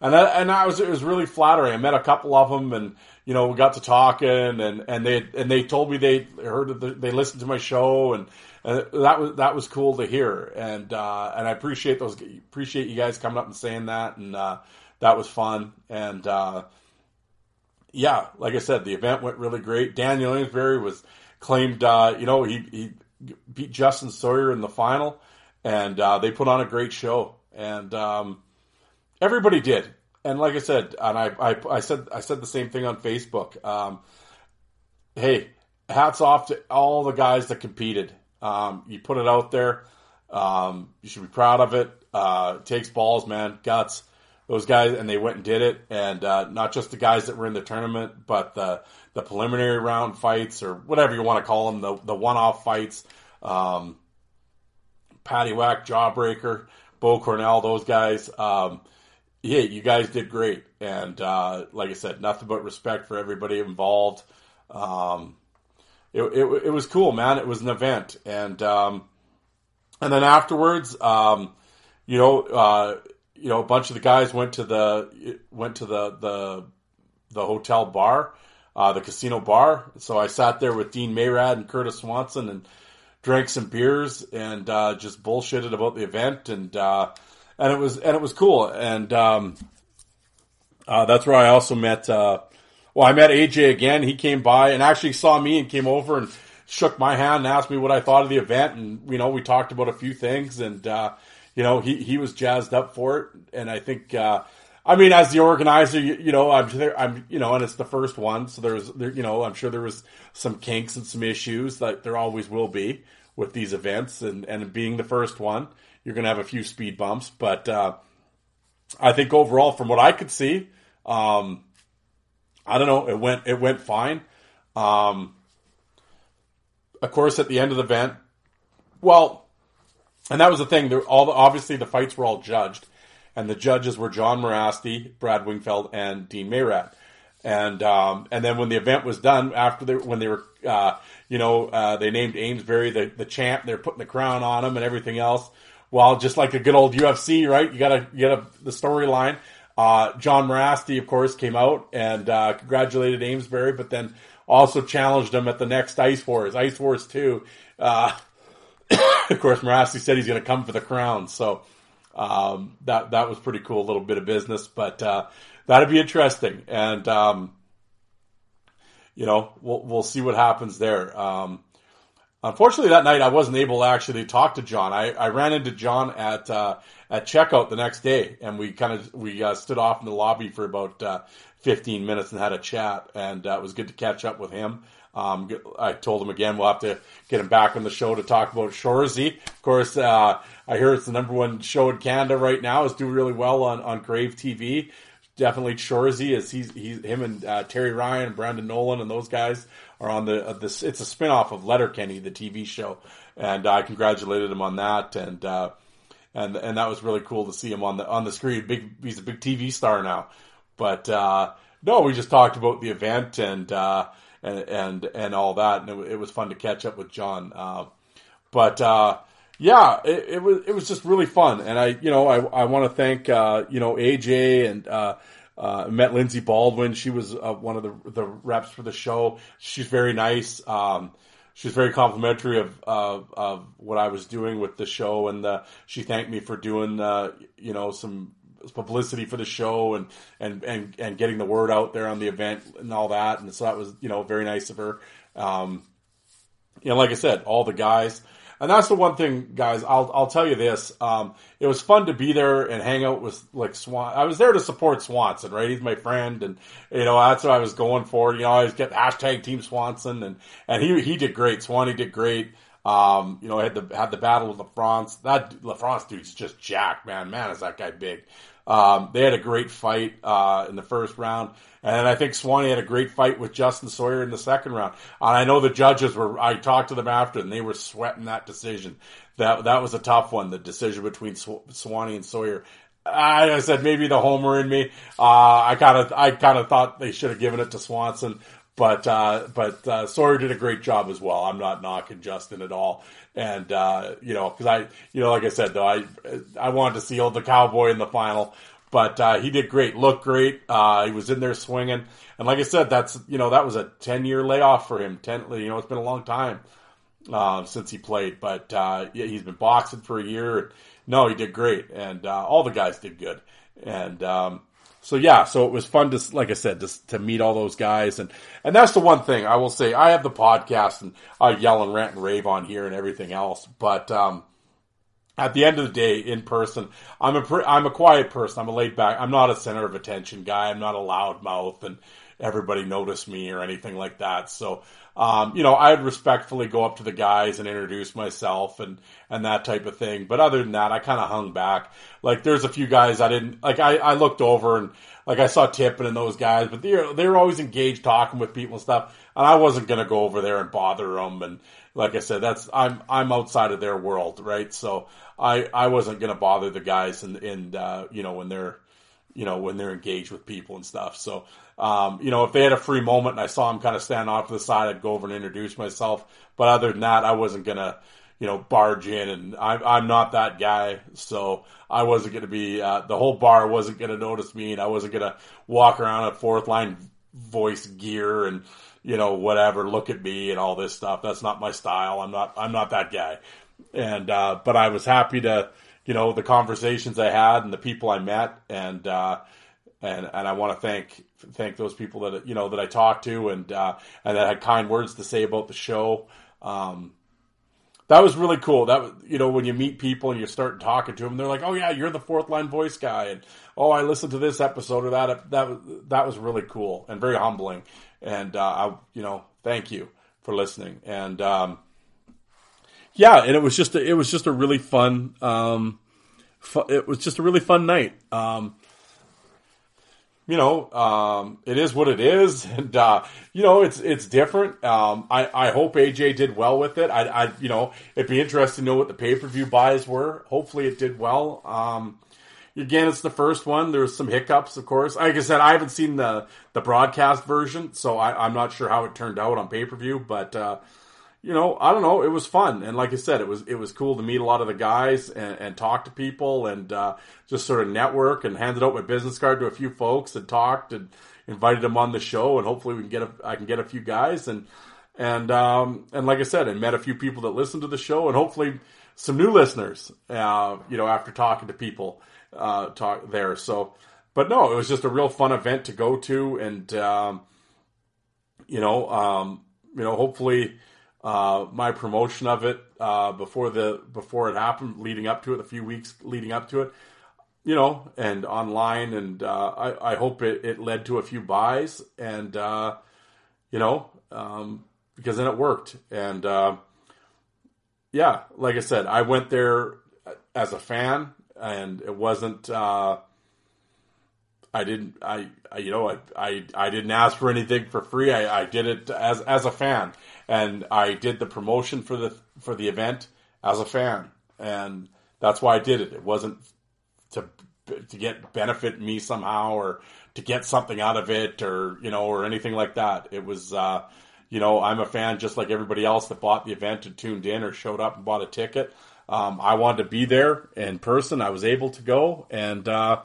and that, and that was it was really flattering. I met a couple of them, and you know we got to talking, and, and they and they told me they heard the, they listened to my show, and, and that was that was cool to hear, and uh, and I appreciate those appreciate you guys coming up and saying that, and uh, that was fun, and uh, yeah, like I said, the event went really great. Daniel Amesbury was claimed, uh, you know, he, he beat Justin Sawyer in the final, and uh, they put on a great show, and um, everybody did. And like I said, and I, I, I said I said the same thing on Facebook. Um, hey, hats off to all the guys that competed. Um, you put it out there. Um, you should be proud of it. Uh, it takes balls, man, guts those guys, and they went and did it. And uh, not just the guys that were in the tournament, but the the preliminary round fights or whatever you want to call them, the the one off fights. Um, Patty Whack, Jawbreaker, Bo Cornell, those guys. Um, yeah, you guys did great, and uh, like I said, nothing but respect for everybody involved. Um, it, it, it, was cool, man. It was an event, and um, and then afterwards, um, you know, uh, you know, a bunch of the guys went to the went to the the the hotel bar, uh, the casino bar. So I sat there with Dean Mayrad and Curtis Swanson and drank some beers and uh, just bullshitted about the event and uh, and it was and it was cool and um, uh, that's where I also met. Uh, well, I met AJ again. He came by and actually saw me and came over and shook my hand and asked me what I thought of the event and you know we talked about a few things and uh, you know, he, he was jazzed up for it. And I think, uh, I mean, as the organizer, you, you, know, I'm I'm, you know, and it's the first one. So there's, there, you know, I'm sure there was some kinks and some issues that there always will be with these events. And, and being the first one, you're going to have a few speed bumps. But, uh, I think overall, from what I could see, um, I don't know, it went, it went fine. Um, of course, at the end of the event, well, and that was the thing. All the, obviously the fights were all judged, and the judges were John Mirasty, Brad Wingfield, and Dean Mayrad. And um, and then when the event was done, after they when they were uh, you know uh, they named Amesbury the the champ, they're putting the crown on him and everything else. Well, just like a good old UFC, right? You gotta you gotta the storyline. Uh, John Mirasty, of course, came out and uh, congratulated Amesbury, but then also challenged him at the next Ice Wars, Ice Wars Two. Uh, [laughs] of course, Mirasty said he's going to come for the crown. So um, that that was pretty cool, little bit of business, but uh, that'd be interesting. And um, you know, we'll we'll see what happens there. Um, unfortunately, that night I wasn't able to actually talk to John. I, I ran into John at uh, at checkout the next day, and we kind of we uh, stood off in the lobby for about uh, 15 minutes and had a chat, and uh, it was good to catch up with him. Um, I told him again we'll have to get him back on the show to talk about Shoresy. Of course, uh, I hear it's the number one show in Canada right now. It's doing really well on, on Crave TV. Definitely Shoresy is he's, he's him and uh, Terry Ryan and Brandon Nolan and those guys are on the uh. It's a spinoff of Letterkenny, the TV show, and I congratulated him on that and. Uh, and and that was really cool to see him on the on the screen. Big, he's a big TV star now. But uh, no, we just talked about the event and uh, and and and all that, and it, it, was fun to catch up with John. Uh, but uh, yeah, it, it, was it was just really fun, and I you know I I want to thank uh, you know AJ and. Uh, uh, met Lindsay Baldwin. She was uh, one of the the reps for the show. She's very nice. Um, she's very complimentary of, of, of what I was doing with the show, and uh, she thanked me for doing you know some publicity for the show and, and and and getting the word out there on the event and all that. And so that was you know very nice of her. Um, you know, like I said, all the guys. And that's the one thing, guys. I'll I'll tell you this. Um, it was fun to be there and hang out with like Swan. I was there to support Swanson, right? He's my friend, and you know that's what I was going for. You know, I was get hashtag Team Swanson, and and he he did great. Swanee did great. Um, you know, had the had the battle with LaFrance. That LaFrance dude's just jacked, man. Man, is that guy big? Um, they had a great fight uh, in the first round, and I think Swanee had a great fight with Justin Sawyer in the second round. And I know the judges were. I talked to them after, and they were sweating that decision. That that was a tough one. The decision between Sw- Swanee and Sawyer. I, I said maybe the homer in me. Uh, I kind of I kind of thought they should have given it to Swanson, but uh, but uh, Sawyer did a great job as well. I'm not knocking Justin at all, and uh, you know because I you know like I said though I I wanted to see old the Cowboy in the final, but uh, he did great, looked great. Uh, he was in there swinging, and like I said, that's you know that was a ten year layoff for him. Ten, you know, it's been a long time uh, since he played, but uh, yeah, he's been boxing for a year. No, he did great, and uh, all the guys did good, and um, so yeah, so it was fun to, like I said, to, to meet all those guys, and and that's the one thing I will say. I have the podcast, and I yell and rant and rave on here and everything else, but. Um, at the end of the day, in person, I'm a I'm a quiet person. I'm a laid back. I'm not a center of attention guy. I'm not a loud mouth and everybody notice me or anything like that. So, um, you know, I'd respectfully go up to the guys and introduce myself and and that type of thing. But other than that, I kind of hung back. Like, there's a few guys I didn't like. I I looked over and like I saw Tippin and those guys, but they they were always engaged talking with people and stuff. And I wasn't gonna go over there and bother them. And like I said, that's I'm I'm outside of their world, right? So I I wasn't gonna bother the guys and and uh, you know when they're you know when they're engaged with people and stuff. So um, you know if they had a free moment and I saw them kind of stand off to the side, I'd go over and introduce myself. But other than that, I wasn't gonna you know barge in, and I'm I'm not that guy, so I wasn't gonna be uh, the whole bar wasn't gonna notice me, and I wasn't gonna walk around a fourth line voice gear and you know whatever look at me and all this stuff. That's not my style. I'm not i'm not that guy. And uh, but I was happy to you know the conversations I had and the people I met. And uh, and and I want to thank thank those people that you know that I talked to and uh, and that had kind words to say about the show. Um, that was really cool. That you know when you meet people and you start talking to them, they're like, "Oh yeah, you're the fourth line voice guy," and "Oh, I listened to this episode or that." That was that was really cool and very humbling. And uh, I, you know, thank you for listening. And um, yeah, and it was just a, it was just a really fun. Um, fu- it was just a really fun night. Um, you know, um, it is what it is, [laughs] and uh, you know, it's it's different. Um, I I hope AJ did well with it. I, I you know, it'd be interesting to know what the pay per view buys were. Hopefully, it did well. Um, again, it's the first one. There's some hiccups, of course. Like I said, I haven't seen the the broadcast version, so I, am not sure how it turned out on pay per view, but. Uh, you know, I don't know. It was fun, and like I said, it was it was cool to meet a lot of the guys and, and talk to people and uh, just sort of network and handed out my business card to a few folks and talked and invited them on the show, and hopefully we can get a, I can get a few guys and and um, and like I said, I met a few people that listened to the show, and hopefully some new listeners. Uh, you know, after talking to people uh, talk there, so. But no, it was just a real fun event to go to, and um, you know, um, you know, hopefully uh, my promotion of it uh, before the before it happened, leading up to it, a few weeks leading up to it, you know, and online, and uh, I, I hope it, it led to a few buys, and uh, you know, um, because then it worked, and uh, yeah, like I said, I went there as a fan, and it wasn't. I didn't. I, I, you know I, I I didn't ask for anything for free. I, I did it as as a fan, and I did the promotion for the for the event as a fan, and that's why I did it. It wasn't to to get benefit me somehow or to get something out of it or you know or anything like that. It was uh, you know I'm a fan just like everybody else that bought the event and tuned in or showed up and bought a ticket. Um, I wanted to be there in person. I was able to go and uh,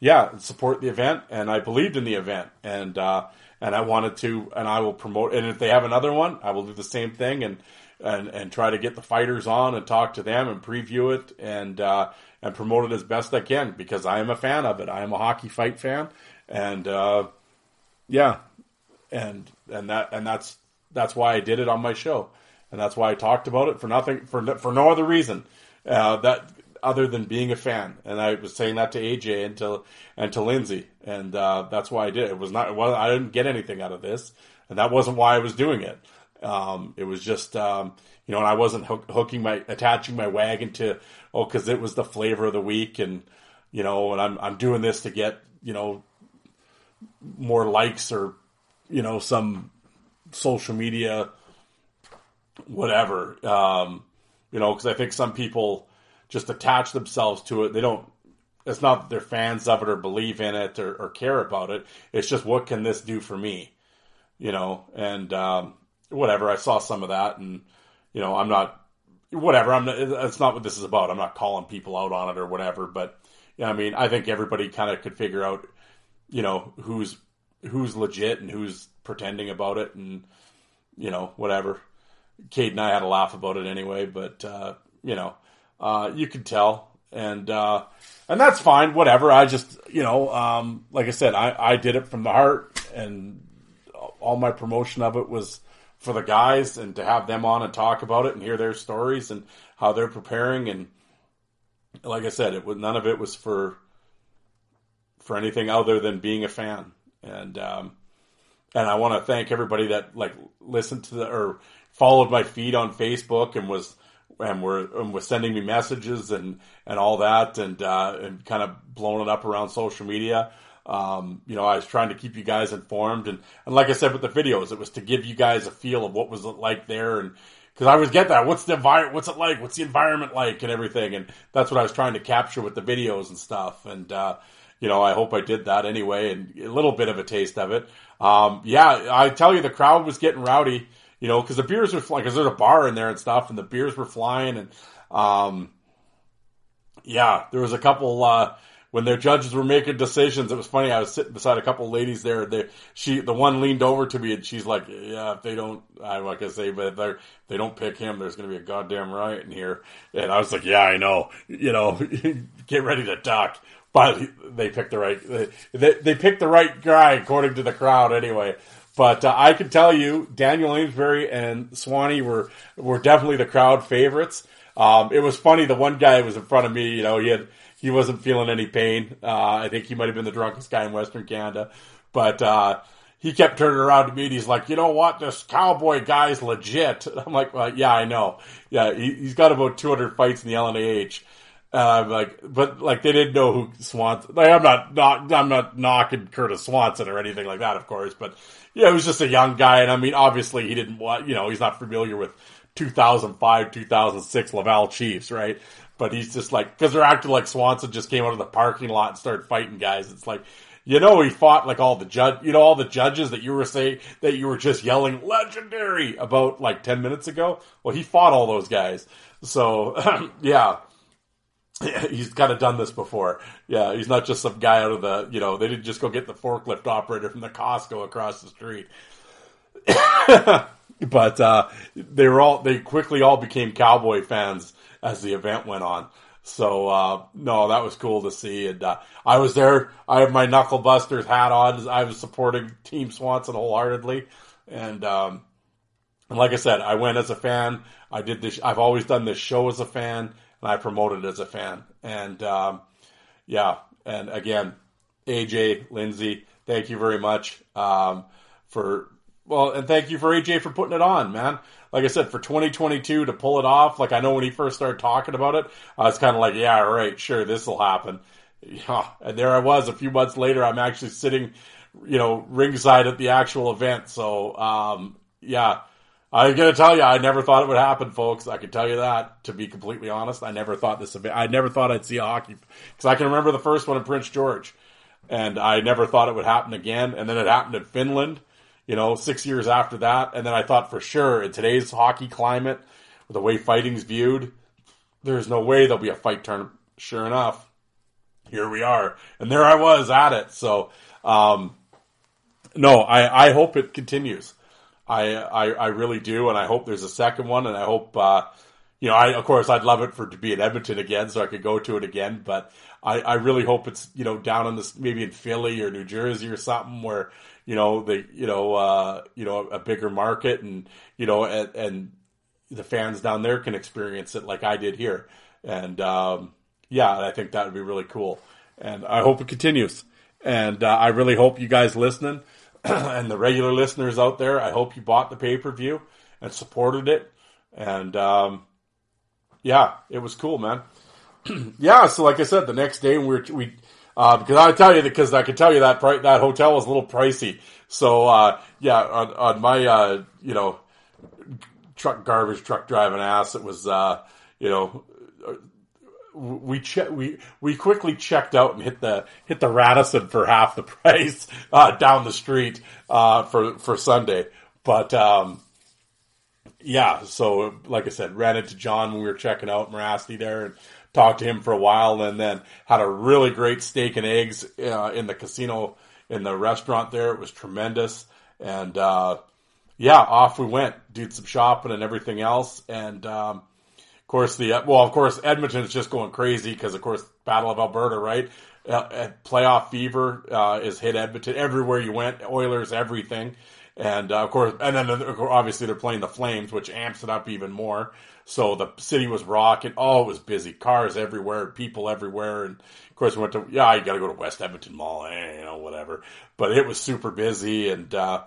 yeah, support the event, and I believed in the event, and uh, and I wanted to, and I will promote. And if they have another one, I will do the same thing and and and try to get the fighters on and talk to them and preview it and uh, and promote it as best I can because I am a fan of it. I am a hockey fight fan, and uh, yeah, and and that and that's that's why I did it on my show, and that's why I talked about it for nothing for for no other reason. Uh, that other than being a fan. And I was saying that to AJ and to and to Lindsay, and uh, that's why I did. It was not. Well, I didn't get anything out of this, and that wasn't why I was doing it. Um, it was just um, you know, and I wasn't hook, hooking my attaching my wagon to oh because it was the flavor of the week, and you know, and I'm I'm doing this to get you know more likes or you know some social media whatever um, you know because I think some people just attach themselves to it. They don't. It's not that they're fans of it or believe in it or, or care about it. It's just what can this do for me, you know? And um, whatever. I saw some of that, and you know, I'm not whatever. I'm. Not, it's not what this is about. I'm not calling people out on it or whatever. But yeah, I mean, I think everybody kind of could figure out, you know, who's who's legit and who's pretending about it, and you know, whatever. Kate and I had a laugh about it anyway, but uh, you know, uh, you can tell, and uh, and that's fine. Whatever. I just you know, um, like I said, I I did it from the heart, and all my promotion of it was for the guys and to have them on and talk about it and hear their stories and how they're preparing and like I said, it was none of it was for for anything other than being a fan and um, and I want to thank everybody that like listened to the or followed my feed on Facebook and was and were and was sending me messages and and all that and uh, and kind of blowing it up around social media. Um, you know, I was trying to keep you guys informed and and like I said with the videos, it was to give you guys a feel of what was it like there and because I always get that. What's the environment? What's it like? What's the environment like and everything? And that's what I was trying to capture with the videos and stuff. And uh, you know, I hope I did that anyway, and a little bit of a taste of it. Um, yeah, I tell you, the crowd was getting rowdy you know, because the beers were flying, because there's a bar in there and stuff, and the beers were flying, and um, yeah, there was a couple uh, when their judges were making decisions. It was funny. I was sitting beside a couple ladies there. They, she, the one leaned over to me and she's like, "Yeah, if they don't, I'm not gonna say, but if they don't pick him, there's gonna be a goddamn riot in here." And I was like, "Yeah, I know. You know, [laughs] get ready to duck." But they picked the right. They, they picked the right guy according to the crowd anyway. But uh, I can tell you, Daniel Amesbury and Swanee were were definitely the crowd favorites. Um, it was funny. The one guy was in front of me. You know, he had he wasn't feeling any pain. Uh, I think he might have been the drunkest guy in Western Canada, but uh, he kept turning around to me and he's like, "You know what? This cowboy guy's legit." [laughs] I'm like, well, "Yeah, I know. Yeah, he, has got about 200 fights in the LNAH." Uh, like, but like they didn't know who Swanson. Like, I'm not, not, I'm not knocking Curtis Swanson or anything like that, of course. But yeah, he was just a young guy, and I mean, obviously he didn't want, you know, he's not familiar with 2005, 2006 Laval Chiefs, right? But he's just like because they're acting like Swanson just came out of the parking lot and started fighting guys. It's like, you know, he fought like all the judge, you know, all the judges that you were saying that you were just yelling legendary about like 10 minutes ago. Well, he fought all those guys. So, [laughs] yeah, he's kind of done this before. Yeah, he's not just some guy out of the, you know, they didn't just go get the forklift operator from the Costco across the street. [coughs] but uh, they were all they quickly all became cowboy fans as the event went on. So uh, no, that was cool to see, and uh, I was there. I have my Knuckle Busters hat on. I was supporting Team Swanson wholeheartedly, and um, and like I said, I went as a fan. I did this. I've always done this show as a fan and I promoted as a fan. And um, yeah, and again, AJ, Lindsay, thank you very much um, for well, and thank you for AJ for putting it on, man. Like I said, for 2022 to pull it off, like I know when he first started talking about it, I was kind of like, yeah, right, sure, this will happen. Yeah, and there I was. A few months later, I'm actually sitting, you know, ringside at the actual event. So, um, yeah, I'm gonna tell you, I never thought it would happen, folks. I can tell you that. To be completely honest, I never thought this. I never thought I'd see a hockey because I can remember the first one in Prince George. and I never thought it would happen again. And then it happened in Finland, you know, six years after that. And then I thought for sure in today's hockey climate, with the way fighting's viewed, there's no way there'll be a fight turn. Sure enough, here we are, and there I was at it. So, um, no, I, I hope it continues. I, I, I really do, and I hope there's a second one, and I hope, uh, you know, I of course I'd love it for to be in Edmonton again, so I could go to it again. But I, I really hope it's you know down in this maybe in Philly or New Jersey or something where you know the you know uh, you know a bigger market and you know and, and the fans down there can experience it like I did here. And um, yeah, I think that would be really cool. And I hope it continues. And uh, I really hope you guys listening [clears throat] and the regular listeners out there, I hope you bought the pay per view and supported it. And um, yeah, it was cool, man. [clears throat] yeah, so like I said, the next day we were, we uh, because I tell you because I can tell you that that hotel was a little pricey. So uh, yeah, on, on my uh, you know truck garbage truck driving ass, it was uh, you know we che- we we quickly checked out and hit the hit the Radisson for half the [laughs] price uh, down the street uh, for for Sunday. But um, yeah, so like I said, ran into John when we were checking out Mirasty there and talked to him for a while, and then had a really great steak and eggs uh, in the casino in the restaurant there. It was tremendous, and uh, yeah, off we went, did some shopping and everything else, and. Um, of course, the well, of course, Edmonton is just going crazy because, of course, Battle of Alberta, right? Uh, playoff fever uh, is hit Edmonton everywhere you went. Oilers, everything, and uh, of course, and then obviously they're playing the Flames, which amps it up even more. So the city was rocking. Oh, it was busy. Cars everywhere, people everywhere, and of course we went to yeah, you got to go to West Edmonton Mall, eh, you know, whatever. But it was super busy, and uh,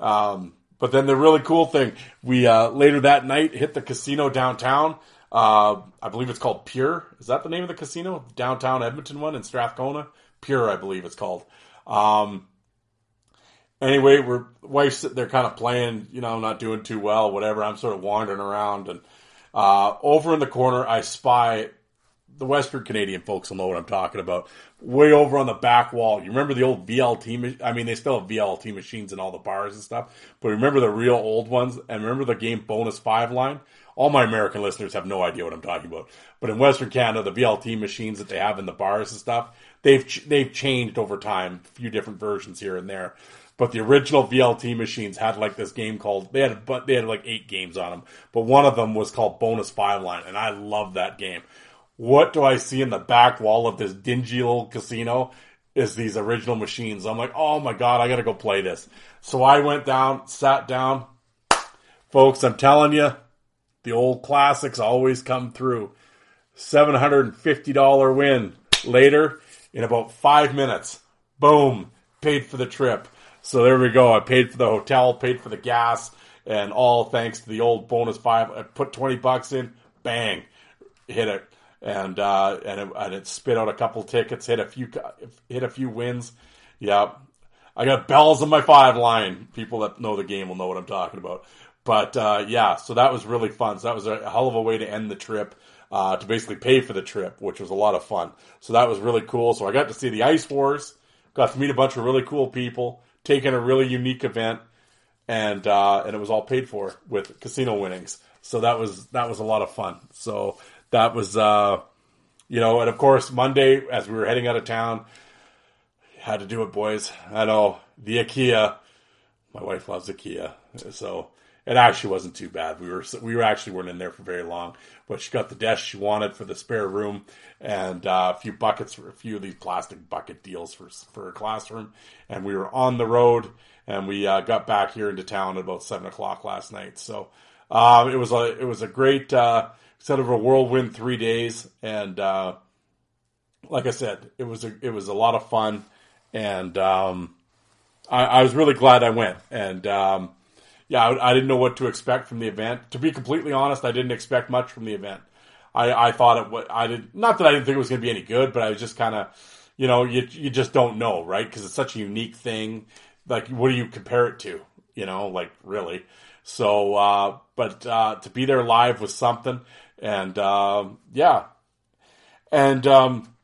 um, but then the really cool thing, we uh, later that night hit the casino downtown. Uh, I believe it's called Pure. Is that the name of the casino? Downtown Edmonton one in Strathcona? Pure, I believe it's called. Um, anyway, we're wife's sitting there kind of playing, you know, not doing too well, whatever. I'm sort of wandering around and uh, over in the corner I spy the Western Canadian folks will know what I'm talking about. Way over on the back wall. You remember the old VLT? I mean, they still have VLT machines in all the bars and stuff, but remember the real old ones? And remember the game bonus five line? All my American listeners have no idea what I'm talking about. But in Western Canada, the VLT machines that they have in the bars and stuff, they've they've changed over time. A few different versions here and there. But the original VLT machines had like this game called they had but they had like eight games on them. But one of them was called Bonus Five Line, and I love that game what do I see in the back wall of this dingy little casino? Is these original machines. I'm like, oh my god, I gotta go play this. So I went down, sat down. Folks, I'm telling you, the old classics always come through. $750 win later in about five minutes. Boom, paid for the trip. So there we go. I paid for the hotel, paid for the gas, and all thanks to the old bonus five. I put 20 bucks in, bang, hit it and uh, and it, and it spit out a couple tickets, hit a few hit a few wins. Yeah, I got bells on my five line. People that know the game will know what I'm talking about. But uh, yeah, so that was really fun. So that was a hell of a way to end the trip. Uh, to basically pay for the trip, which was a lot of fun. So that was really cool. So I got to see the Ice Wars, got to meet a bunch of really cool people, taking a really unique event, and uh, and it was all paid for with casino winnings. So that was that was a lot of fun. So that was, uh, you know, and of course Monday as we were heading out of town, had to do it, boys. I know the IKEA. My wife loves IKEA, so it actually wasn't too bad. We were we were actually weren't in there for very long, but she got the desk she wanted for the spare room and uh, a few buckets, a few of these plastic bucket deals for for a classroom. And we were on the road, and we uh, got back here into town at about seven o'clock last night. So uh, it was a it was a great uh, Instead of a whirlwind three days, and uh, like I said, it was a it was a lot of fun, and um, I, I, was really glad I went. And um, yeah, I, I, didn't know what to expect from the event. To be completely honest, I didn't expect much from the event. I, I thought it. I did not that I didn't think it was going to be any good, but I was just kind of, you know, you you just don't know, right? Because it's such a unique thing. Like, what do you compare it to? You know, like really. So, uh, but uh, to be there live was something and um, yeah, and um,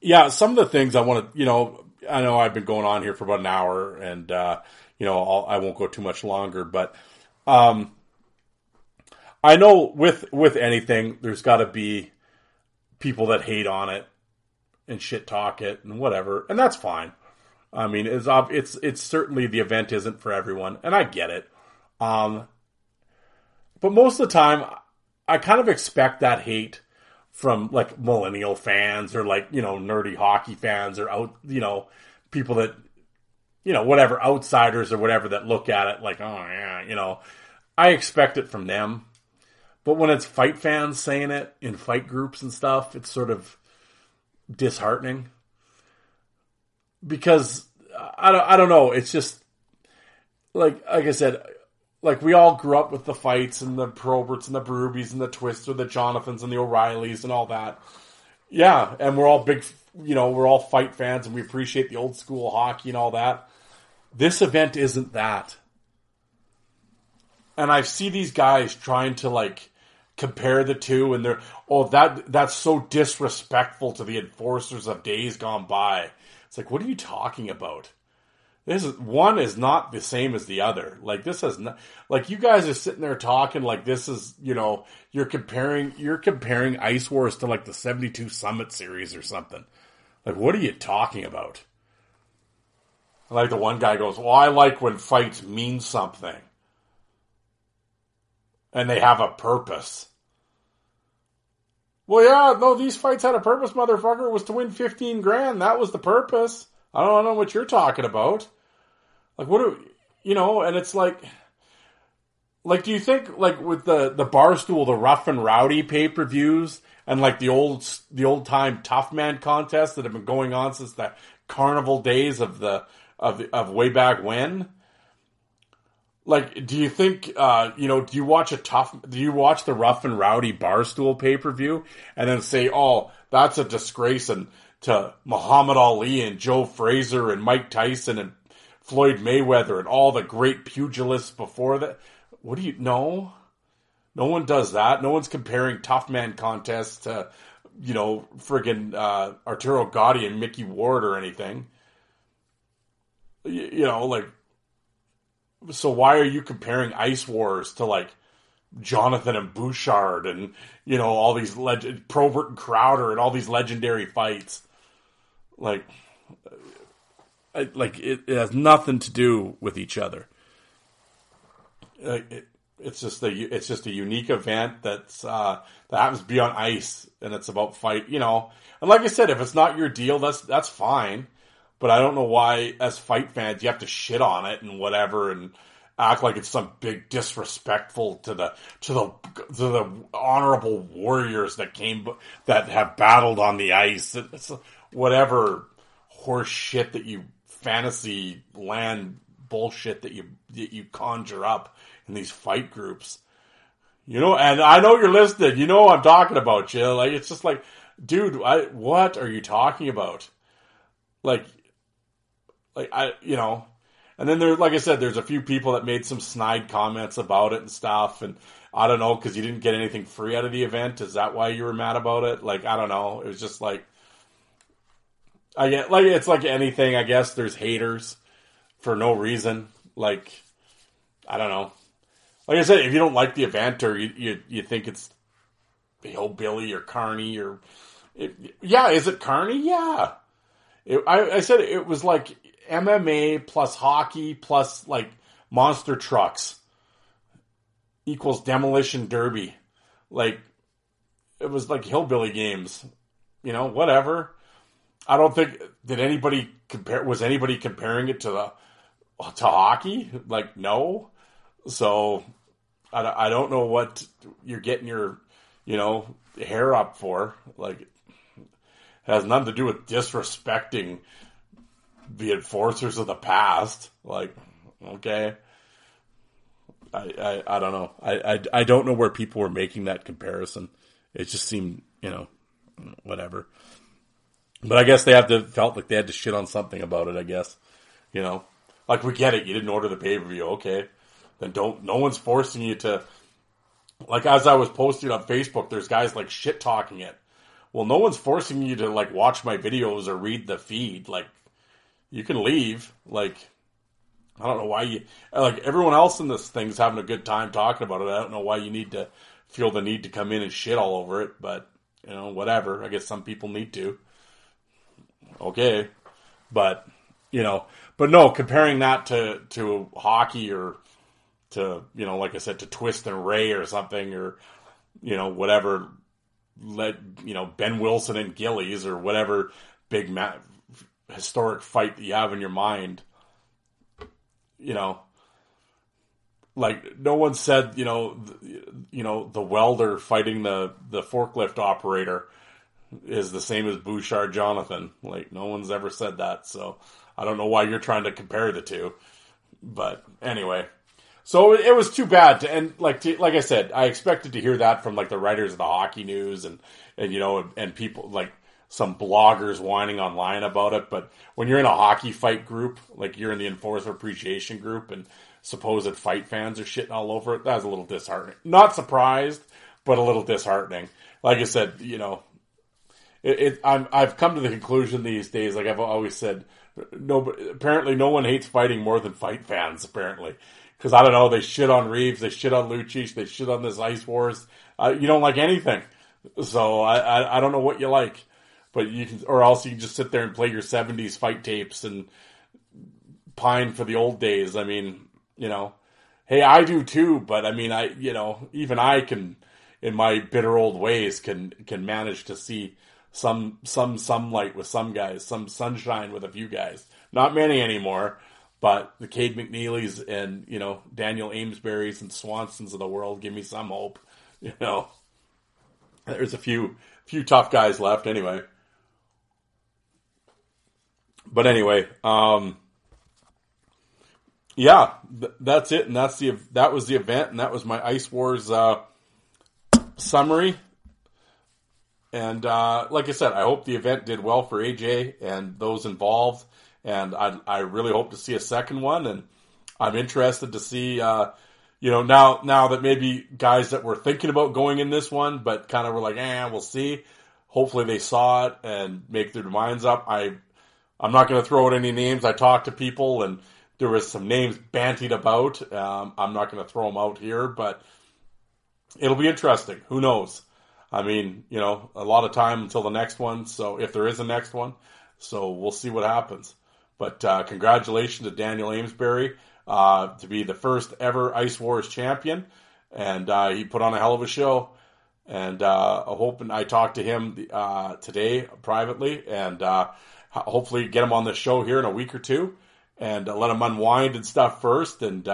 yeah, some of the things I want to, you know, I know I've been going on here for about an hour, and uh, you know, I'll, I will not go too much longer, but um, I know with with anything, there's got to be people that hate on it and shit talk it and whatever, and that's fine. I mean, it's it's it's certainly the event isn't for everyone, and I get it. Um, but most of the time, I kind of expect that hate from like millennial fans or like you know nerdy hockey fans or out you know people that you know whatever outsiders or whatever that look at it like oh yeah you know I expect it from them. But when it's fight fans saying it in fight groups and stuff, it's sort of disheartening because I don't, I don't know. It's just like like I said, like we all grew up with the fights and the Proberts and the Berube's and the Twister, the Jonathans and the O'Reillys and all that. Yeah, and we're all big, you know, we're all fight fans and we appreciate the old school hockey and all that. This event isn't that. And I see these guys trying to like compare the two and they're oh that that's so disrespectful to the enforcers of days gone by. It's like what are you talking about? This is one is not the same as the other. Like this is not like you guys are sitting there talking like this is you know you're comparing you're comparing Ice Wars to like the seventy two Summit series or something. Like what are you talking about? Like the one guy goes, "Well, I like when fights mean something." And they have a purpose. Well, yeah, no, these fights had a purpose, motherfucker. It was to win 15 grand. That was the purpose. I don't know what you're talking about. Like, what do you know? And it's like, like, do you think like with the the barstool, the rough and rowdy pay per views, and like the old the old time tough man contests that have been going on since the carnival days of the of of way back when? Like, do you think, uh, you know, do you watch a tough, do you watch the rough and rowdy barstool pay per view and then say, oh, that's a disgrace and to Muhammad Ali and Joe Frazier and Mike Tyson and Floyd Mayweather and all the great pugilists before that. What do you know? No one does that. No one's comparing tough man contests to, you know, friggin' uh, Arturo Gatti and Micky Ward or anything. You, you know, like, so why are you comparing Ice Wars to like Jonathan and Bouchard and you know all these legend Probert and Crowder and all these legendary fights? Like, like it, it, has nothing to do with each other. Uh, it, it's just a it's just a unique event that's uh, that happens to be on ice, and it's about fight. You know, and like I said, if it's not your deal, that's that's fine. But I don't know why, as fight fans, you have to shit on it and whatever, and act like it's some big disrespectful to the to the to the honorable warriors that came that have battled on the ice. It's whatever horse shit that you fantasy land bullshit that you that you conjure up in these fight groups. You know, and I know you're listening. You know what I'm talking about you. Like it's just like, dude, I, what are you talking about? Like, like I, you know, and then there, like I said, there's a few people that made some snide comments about it and stuff. And I don't know because you didn't get anything free out of the event. Is that why you were mad about it? Like I don't know. It was just like I get like it's like anything. I guess there's haters for no reason. Like I don't know. Like I said, if you don't like the event or you you, you think it's hillbilly or carny or it, yeah, is it carny? Yeah. It, I, I said it was like MMA plus hockey plus like monster trucks equals demolition derby. Like it was like hillbilly games. You know, whatever. I don't think did anybody compare. Was anybody comparing it to the to hockey? Like no. So I, I don't know what you're getting your you know hair up for. Like has nothing to do with disrespecting the enforcers of the past. Like okay. I, I, I don't know. I, I, I don't know where people were making that comparison. It just seemed, you know, whatever. But I guess they have to felt like they had to shit on something about it. I guess, you know, like we get it. You didn't order the pay per view, okay? Then don't. No one's forcing you to. Like as I was posting on Facebook, there's guys like shit talking it. well, no one's forcing you to like watch my videos or read the feed. Like, you can leave. Like, I don't know why you like everyone else in this thing's having a good time talking about it. I don't know why you need to feel the need to come in and shit all over it, but you know, whatever. I guess some people need to. Okay, but you know, but no, comparing that to to hockey or to you know, like I said, to Twist and Ray or something or you know whatever let you know Behn Wilson and Gillies or whatever big ma- historic fight that you have in your mind. You know, like no one said, you know, you know the welder fighting the the forklift operator is the same as Bouchard Jonathan. Like no one's ever said that, so I don't know why you're trying to compare the two. But anyway, so it was too bad to, and like to, like I said, I expected to hear that from like the writers of the hockey news and and you know and people like some bloggers whining online about it. But when you're in a hockey fight group, like you're in the Enforcer Appreciation group, and supposed fight fans are shitting all over it, that was a little disheartening. Not surprised, but a little disheartening. Like I said, you know, it, it I'm I've come to the conclusion these days, like I've always said, no, apparently no one hates fighting more than fight fans. Apparently, because I don't know, they shit on Reaves, they shit on Lucic, they shit on this Ice Wars. Uh, you don't like anything, so I, I, I don't know what you like, but you can, or else you can just sit there and play your '70s fight tapes and pine for the old days. I mean, you know, hey, I do too, but I mean, I, you know, even I can, in my bitter old ways, can can manage to see some some some light with some guys, some sunshine with a few guys. Not many anymore, but the Cade McNeelys and you know Daniel Amesburys and Swansons of the world give me some hope. [laughs] You know, there's a few few tough guys left anyway. But anyway, um, yeah, th- that's it, and that's the that was the event, and that was my Ice Wars uh, summary. And uh, like I said, I hope the event did well for AJ and those involved and I I really hope to see a second one, and I'm interested to see. Uh, you know, now now that maybe guys that were thinking about going in this one, but kind of were like, eh, we'll see. Hopefully they saw it and make their minds up. I I'm not going to throw out any names. I talked to people and there was some names bantied about. Um, I'm not going to throw them out here, but it'll be interesting. Who knows? I mean, you know, a lot of time until the next one. So if there is a next one, so we'll see what happens. But uh, congratulations to Daniel Amesbury uh, to be the first ever Ice Wars champion, and uh, he put on a hell of a show. And uh, I hope and I talked to him uh, today privately, and uh, hopefully get him on the show here in a week or two, and let him unwind and stuff first. And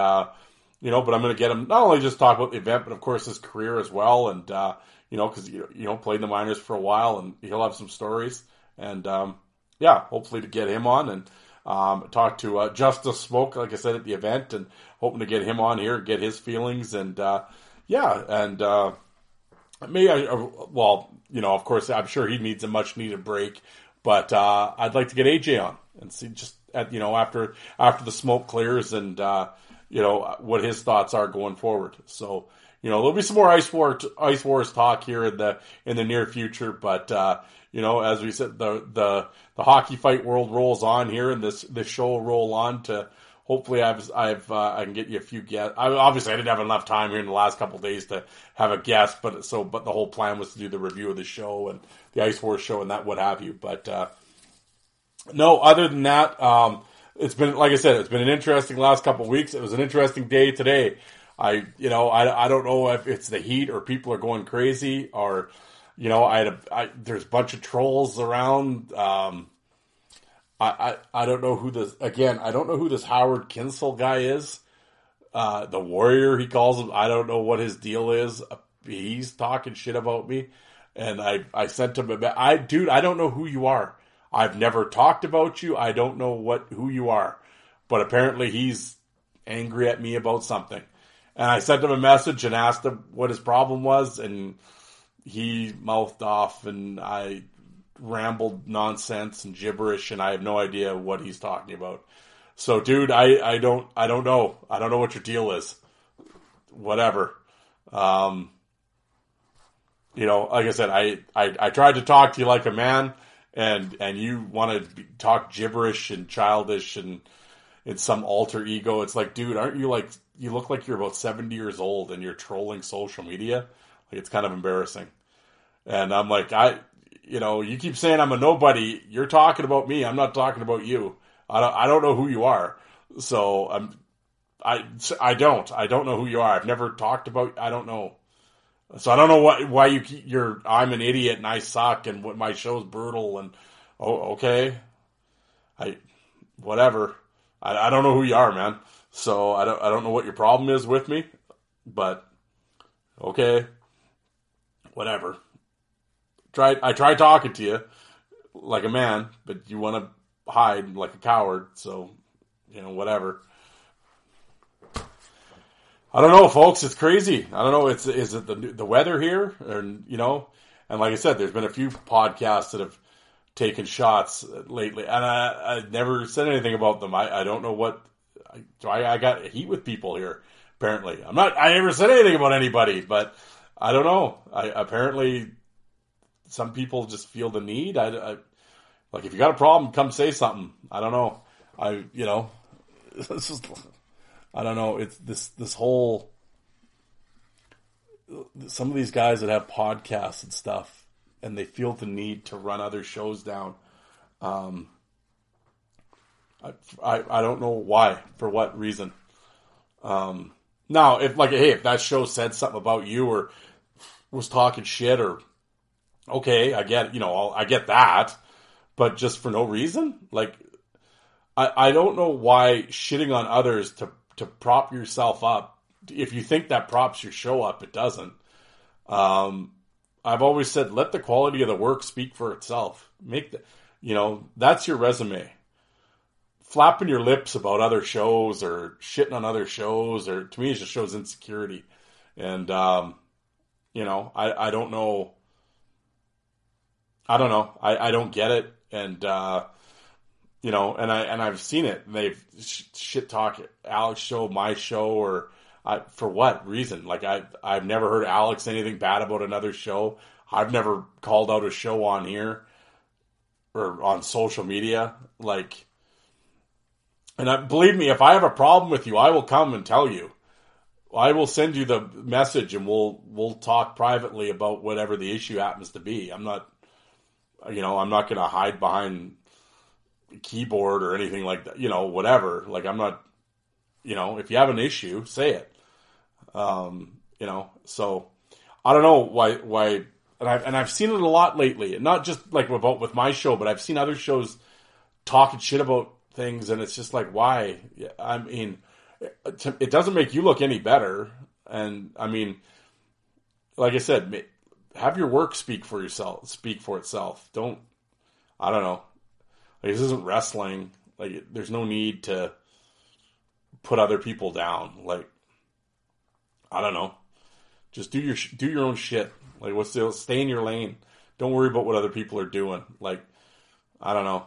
you know, but I'm going to get him not only just talk about the event, but of course his career as well, and you know, because you know played the minors for a while, and he'll have some stories. And um, yeah, hopefully to get him on and um, talked to uh, Justice Smoke, like I said at the event, and hoping to get him on here, get his feelings, and uh, yeah, and uh, maybe I, uh, well, you know, of course, I'm sure he needs a much needed break, but uh, I'd like to get AJ on and see just at you know after after the smoke clears and uh, you know what his thoughts are going forward. So you know there'll be some more ice war ice wars talk here in the in the near future, but uh, you know as we said the the the hockey fight world rolls on here, and this this show will roll on to. Hopefully, I've I've uh, I can get you a few guests. I, obviously, I didn't have enough time here in the last couple days to have a guest, but so but the whole plan was to do the review of the show and the Ice Wars show and that what have you. But uh, no, other than that, um, it's been like I said, it's been an interesting last couple weeks. It was an interesting day today. I you know I, I don't know if it's the heat or people are going crazy or you know, I a, I, there's a bunch of trolls around. Um, I, I, I don't know who this, again, I don't know who this Howard Kinsel guy is. Uh, the warrior, he calls him. I don't know what his deal is. He's talking shit about me. And I, I sent him a, I, dude, I don't know who you are. I've never talked about you. I don't know what, who you are, but apparently he's angry at me about something. And I sent him a message and asked him what his problem was. And, he mouthed off and I rambled nonsense and gibberish and I have no idea what he's talking about. So dude, I, I don't I don't know. I don't know what your deal is. Whatever. Um you know, like I said, I, I, I tried to talk to you like a man, and and you want to talk gibberish and childish and it's some alter ego. It's like, dude, aren't you like you look like you're about seventy years old and you're trolling social media? Like it's kind of embarrassing. And I'm like, I, you know, you keep saying I'm a nobody. You're talking about me. I'm not talking about you. I don't, I don't know who you are. So I'm, I, I don't, I don't know who you are. I've never talked about, I don't know. So I don't know what, why you, you're, I'm an idiot and I suck and what my show's brutal and, oh, okay. I, whatever. I, I don't know who you are, man. So I don't, I don't know what your problem is with me, but okay, whatever tried I tried talking to you like a man, but you want to hide like a coward. So, you know, whatever. I don't know, folks. It's crazy. I don't know. It's is it the the weather here, and you know, and like I said, there's been a few podcasts that have taken shots lately, and I I never said anything about them. I I don't know what. I I got heat with people here. Apparently, I'm not. I never said anything about anybody, but I don't know. I apparently some people just feel the need. I, I, like if you got a problem, come say something. I don't know. I you know, [laughs] this is I don't know. It's this this whole some of these guys that have podcasts and stuff, and they feel the need to run other shows down. Um, I, I, don't know why, for what reason. Um, now, if like, hey, if that show said something about you or was talking shit or okay, I get, you know, I get that, but just for no reason? Like, I, I don't know why shitting on others to, to prop yourself up. If you think that props your show up, it doesn't. Um, I've always said, let the quality of the work speak for itself. Make the, you know, that's your resume. Flapping your lips about other shows or shitting on other shows, or to me, it just shows insecurity. And, um, you know, I, I don't know I don't know. I, I don't get it, and uh, you know, and I and I've seen it. They've shit talk Alex show, my show, or I, for what reason? Like I I've never heard Alex anything bad about another show. I've never called out a show on here or on social media. Like, and I, believe me, if I have a problem with you, I will come and tell you. I will send you the message, and we'll we'll talk privately about whatever the issue happens to be. I'm not you know, I'm not going to hide behind keyboard or anything like that. You know, whatever. Like I'm not. You know, if you have an issue, say it. Um, you know, so I don't know why why, and I've and I've seen it a lot lately, and not just like about with my show, but I've seen other shows talking shit about things, and it's just like why? I mean, it doesn't make you look any better, and I mean, like I said, have your work speak for yourself, speak for itself. Don't, I don't know. Like this isn't wrestling. Like there's no need to put other people down. Like I don't know. Just do your do your own shit. Like what's the stay in your lane. Don't worry about what other people are doing. Like I don't know.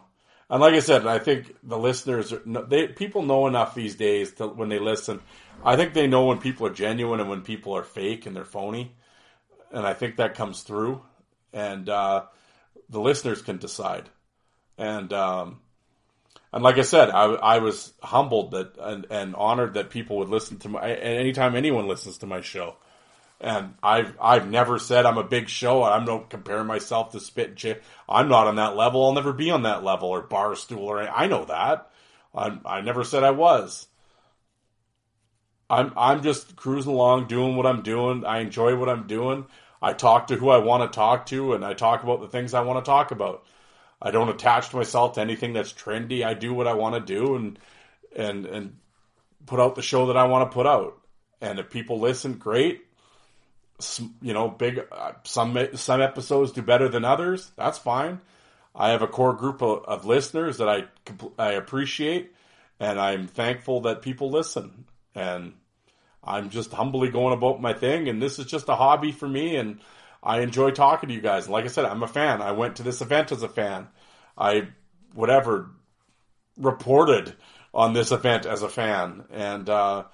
And like I said, I think the listeners, they people know enough these days to when they listen. I think they know when people are genuine and when people are fake and they're phony and I think that comes through, and uh, the listeners can decide. And um, and like I said, I, I was humbled that and, and honored that people would listen to my. Anytime anyone listens to my show, and I've I've never said I'm a big show. I'm not comparing myself to Spit Chip. I'm not on that level. I'll never be on that level or Barstool or anything. I know that. I I never said I was. I'm I'm just cruising along, doing what I'm doing. I enjoy what I'm doing. I talk to who I want to talk to, and I talk about the things I want to talk about. I don't attach myself to anything that's trendy. I do what I want to do, and and and put out the show that I want to put out. And if people listen, great. You know, big uh, some some episodes do better than others. That's fine. I have a core group of, of listeners that I I appreciate, and I'm thankful that people listen. And I'm just humbly going about my thing, and this is just a hobby for me, and I enjoy talking to you guys. Like I said, I'm a fan. I went to this event as a fan. I whatever reported on this event as a fan, and uh,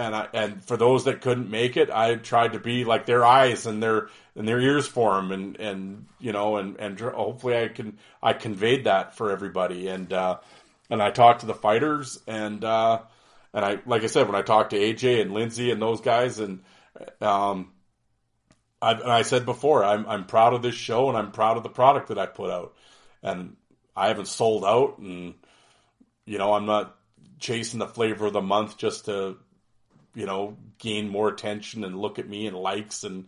and I and for those that couldn't make it, I tried to be like their eyes and their and their ears for them, and and you know, and and hopefully I can I conveyed that for everybody, and uh, and I talked to the fighters, and uh, and I like I said when I talked to AJ and Lindsay and those guys, and um, I, and I said before, I'm I'm proud of this show, and I'm proud of the product that I put out, and I haven't sold out, and you know, I'm not chasing the flavor of the month just to you know, gain more attention and look at me and likes and,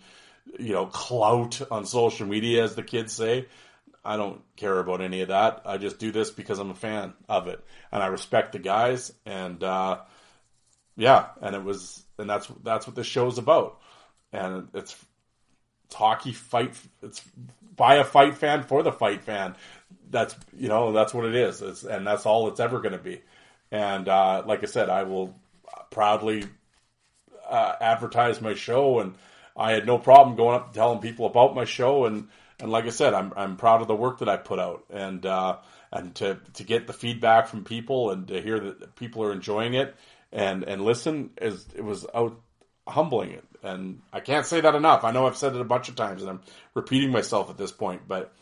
you know, clout on social media, as the kids say. I don't care about any of that. I just do this because I'm a fan of it and I respect the guys and, uh, yeah, and it was, and that's, that's what this show is about. And it's, it's hockey fight. It's by a fight fan for the fight fan. That's, you know, that's what it is. It's, and that's all it's ever going to be. And, uh, like I said, I will proudly uh, advertise my show, and I had no problem going up and telling people about my show. And, and like I said, I'm I'm proud of the work that I put out, and uh, and to to get the feedback from people and to hear that people are enjoying it and and listen is it was out humbling it. And I can't say that enough. I know I've said it a bunch of times, and I'm repeating myself at this point, but.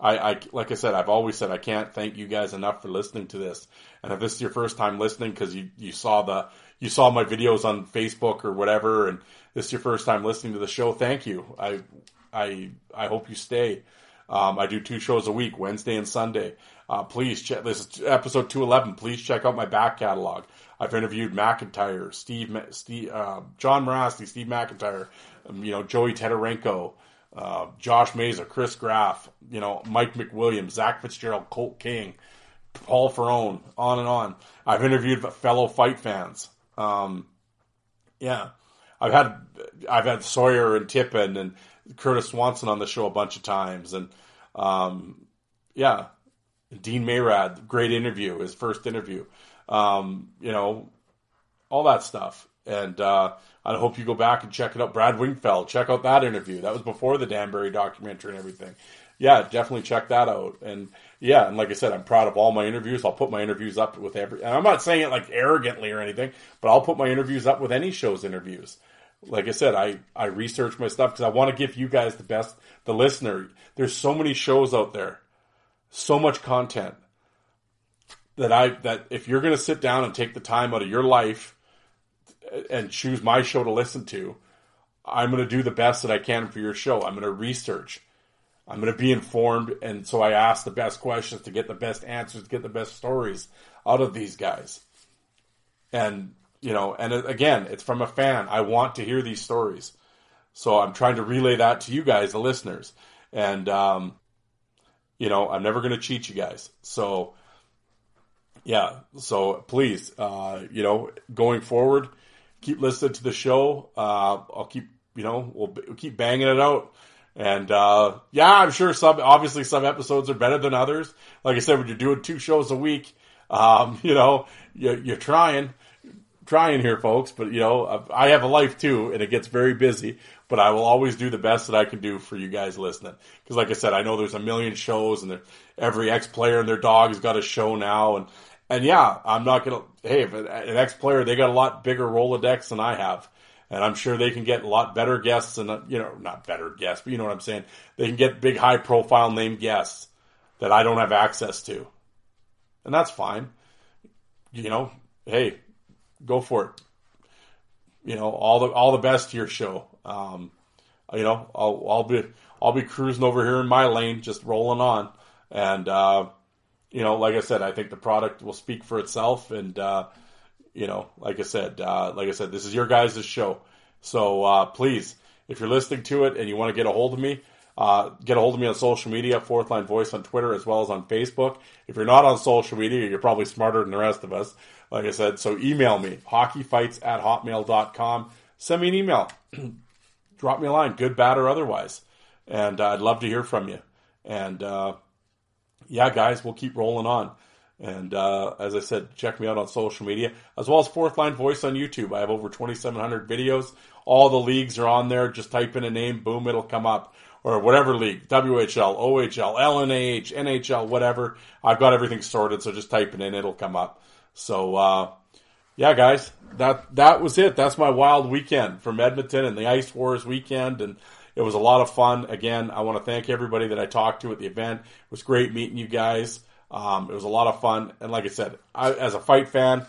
I, I, like I said, I've always said I can't thank you guys enough for listening to this. And if this is your first time listening because you, you saw the you saw my videos on Facebook or whatever, and this is your first time listening to the show, thank you. I I I hope you stay. Um, I do two shows a week, Wednesday and Sunday. Uh, please check this is episode two eleven. Please check out my back catalog. I've interviewed McIntyre, Steve, Steve uh, John Mirasty, Steve McIntyre, um, you know Joey Tetarenko, uh, Josh Meza, Chris Graff, you know Mike McWilliams, Zach Fitzgerald, Colt King, Paul Ferrone, on and on. I've interviewed fellow fight fans. Um, yeah, I've had I've had Sawyer and Tippin and Curtis Swanson on the show a bunch of times, and um, yeah, Dean Mayrad, great interview, his first interview. Um, you know, all that stuff, and uh, I hope you go back and check it out. Brad Wingfield, check out that interview. That was before the Danbury documentary and everything. Yeah, definitely check that out. And yeah, and like I said, I'm proud of all my interviews. I'll put my interviews up with every, and I'm not saying it like arrogantly or anything, but I'll put my interviews up with any show's interviews. Like I said, I, I research my stuff because I want to give you guys the best, the listener. There's so many shows out there, so much content that I, that if you're going to sit down and take the time out of your life and choose my show to listen to, I'm going to do the best that I can for your show. I'm going to research. I'm going to be informed, and so I ask the best questions to get the best answers, to get the best stories out of these guys. And you know, and again, it's from a fan. I want to hear these stories, so I'm trying to relay that to you guys, the listeners. And um, you know, I'm never going to cheat you guys. So yeah, so please, uh, you know, going forward, keep listening to the show. Uh, I'll keep, you know, we'll, we'll keep banging it out. And uh, yeah, I'm sure some obviously some episodes are better than others. Like I said, when you're doing two shows a week, um, [laughs] you know, you're, you're trying, trying here, folks. But you know, I have a life too, and it gets very busy. But I will always do the best that I can do for you guys listening. Because, like I said, I know there's a million shows, and every ex player and their dog has got a show now, and and yeah, I'm not gonna. Hey, if an ex player they got a lot bigger Rolodex than I have and I'm sure they can get a lot better guests and you know not better guests, but you know what I'm saying. They can get big, high profile name guests that I don't have access to, and that's fine. You know, hey, go for it. You know, all the all the best to your show. Um, you know, I'll I'll be I'll be cruising over here in my lane, just rolling on, and uh, you know, like I said, I think the product will speak for itself, and uh, you know, like I said, uh, like I said, this is your guys' show. So uh, please, if you're listening to it and you want to get a hold of me, uh, get a hold of me on social media, Fourth Line Voice on Twitter as well as on Facebook. If you're not on social media, you're probably smarter than the rest of us. Like I said, so email me, hockeyfights at hotmail.com. Send me an email. [clears throat] Drop me a line, good, bad, or otherwise. And uh, I'd love to hear from you. And uh, yeah, guys, we'll keep rolling on. And uh, as I said, check me out on social media as well as Fourth Line Voice on YouTube. I have over 2,700 videos. All the leagues are on there. Just type in a name, boom, it'll come up. Or whatever league, WHL, OHL, LNAH, NHL, whatever. I've got everything sorted, so just type it in, it'll come up. So, uh, yeah, guys, that that was it. That's my wild weekend from Edmonton and the Ice Wars weekend, and it was a lot of fun. Again, I want to thank everybody that I talked to at the event. It was great meeting you guys. Um, it was a lot of fun, and like I said, I, as a fight fan,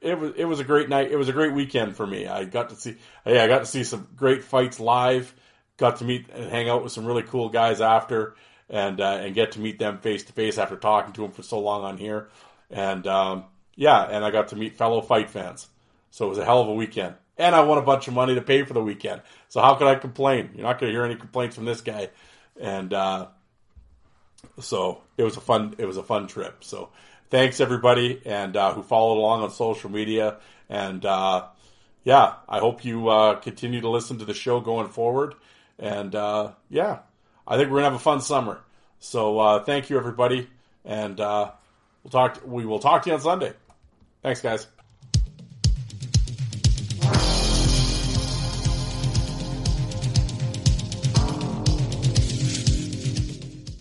it, was it was a great night. It was a great weekend for me. I got to see, yeah, I got to see some great fights live. Got to meet and hang out with some really cool guys after, and uh, and get to meet them face to face after talking to them for so long on here, and um, yeah, and I got to meet fellow fight fans. So it was a hell of a weekend, and I won a bunch of money to pay for the weekend. So how could I complain? You're not going to hear any complaints from this guy, and. Uh, so it was a fun it was a fun trip. So thanks everybody and uh, who followed along on social media and uh, yeah, I hope you uh, continue to listen to the show going forward. And uh, yeah, I think we're gonna have a fun summer. So uh, thank you everybody, and we'll talk. To, we will talk to you on Sunday. Thanks, guys.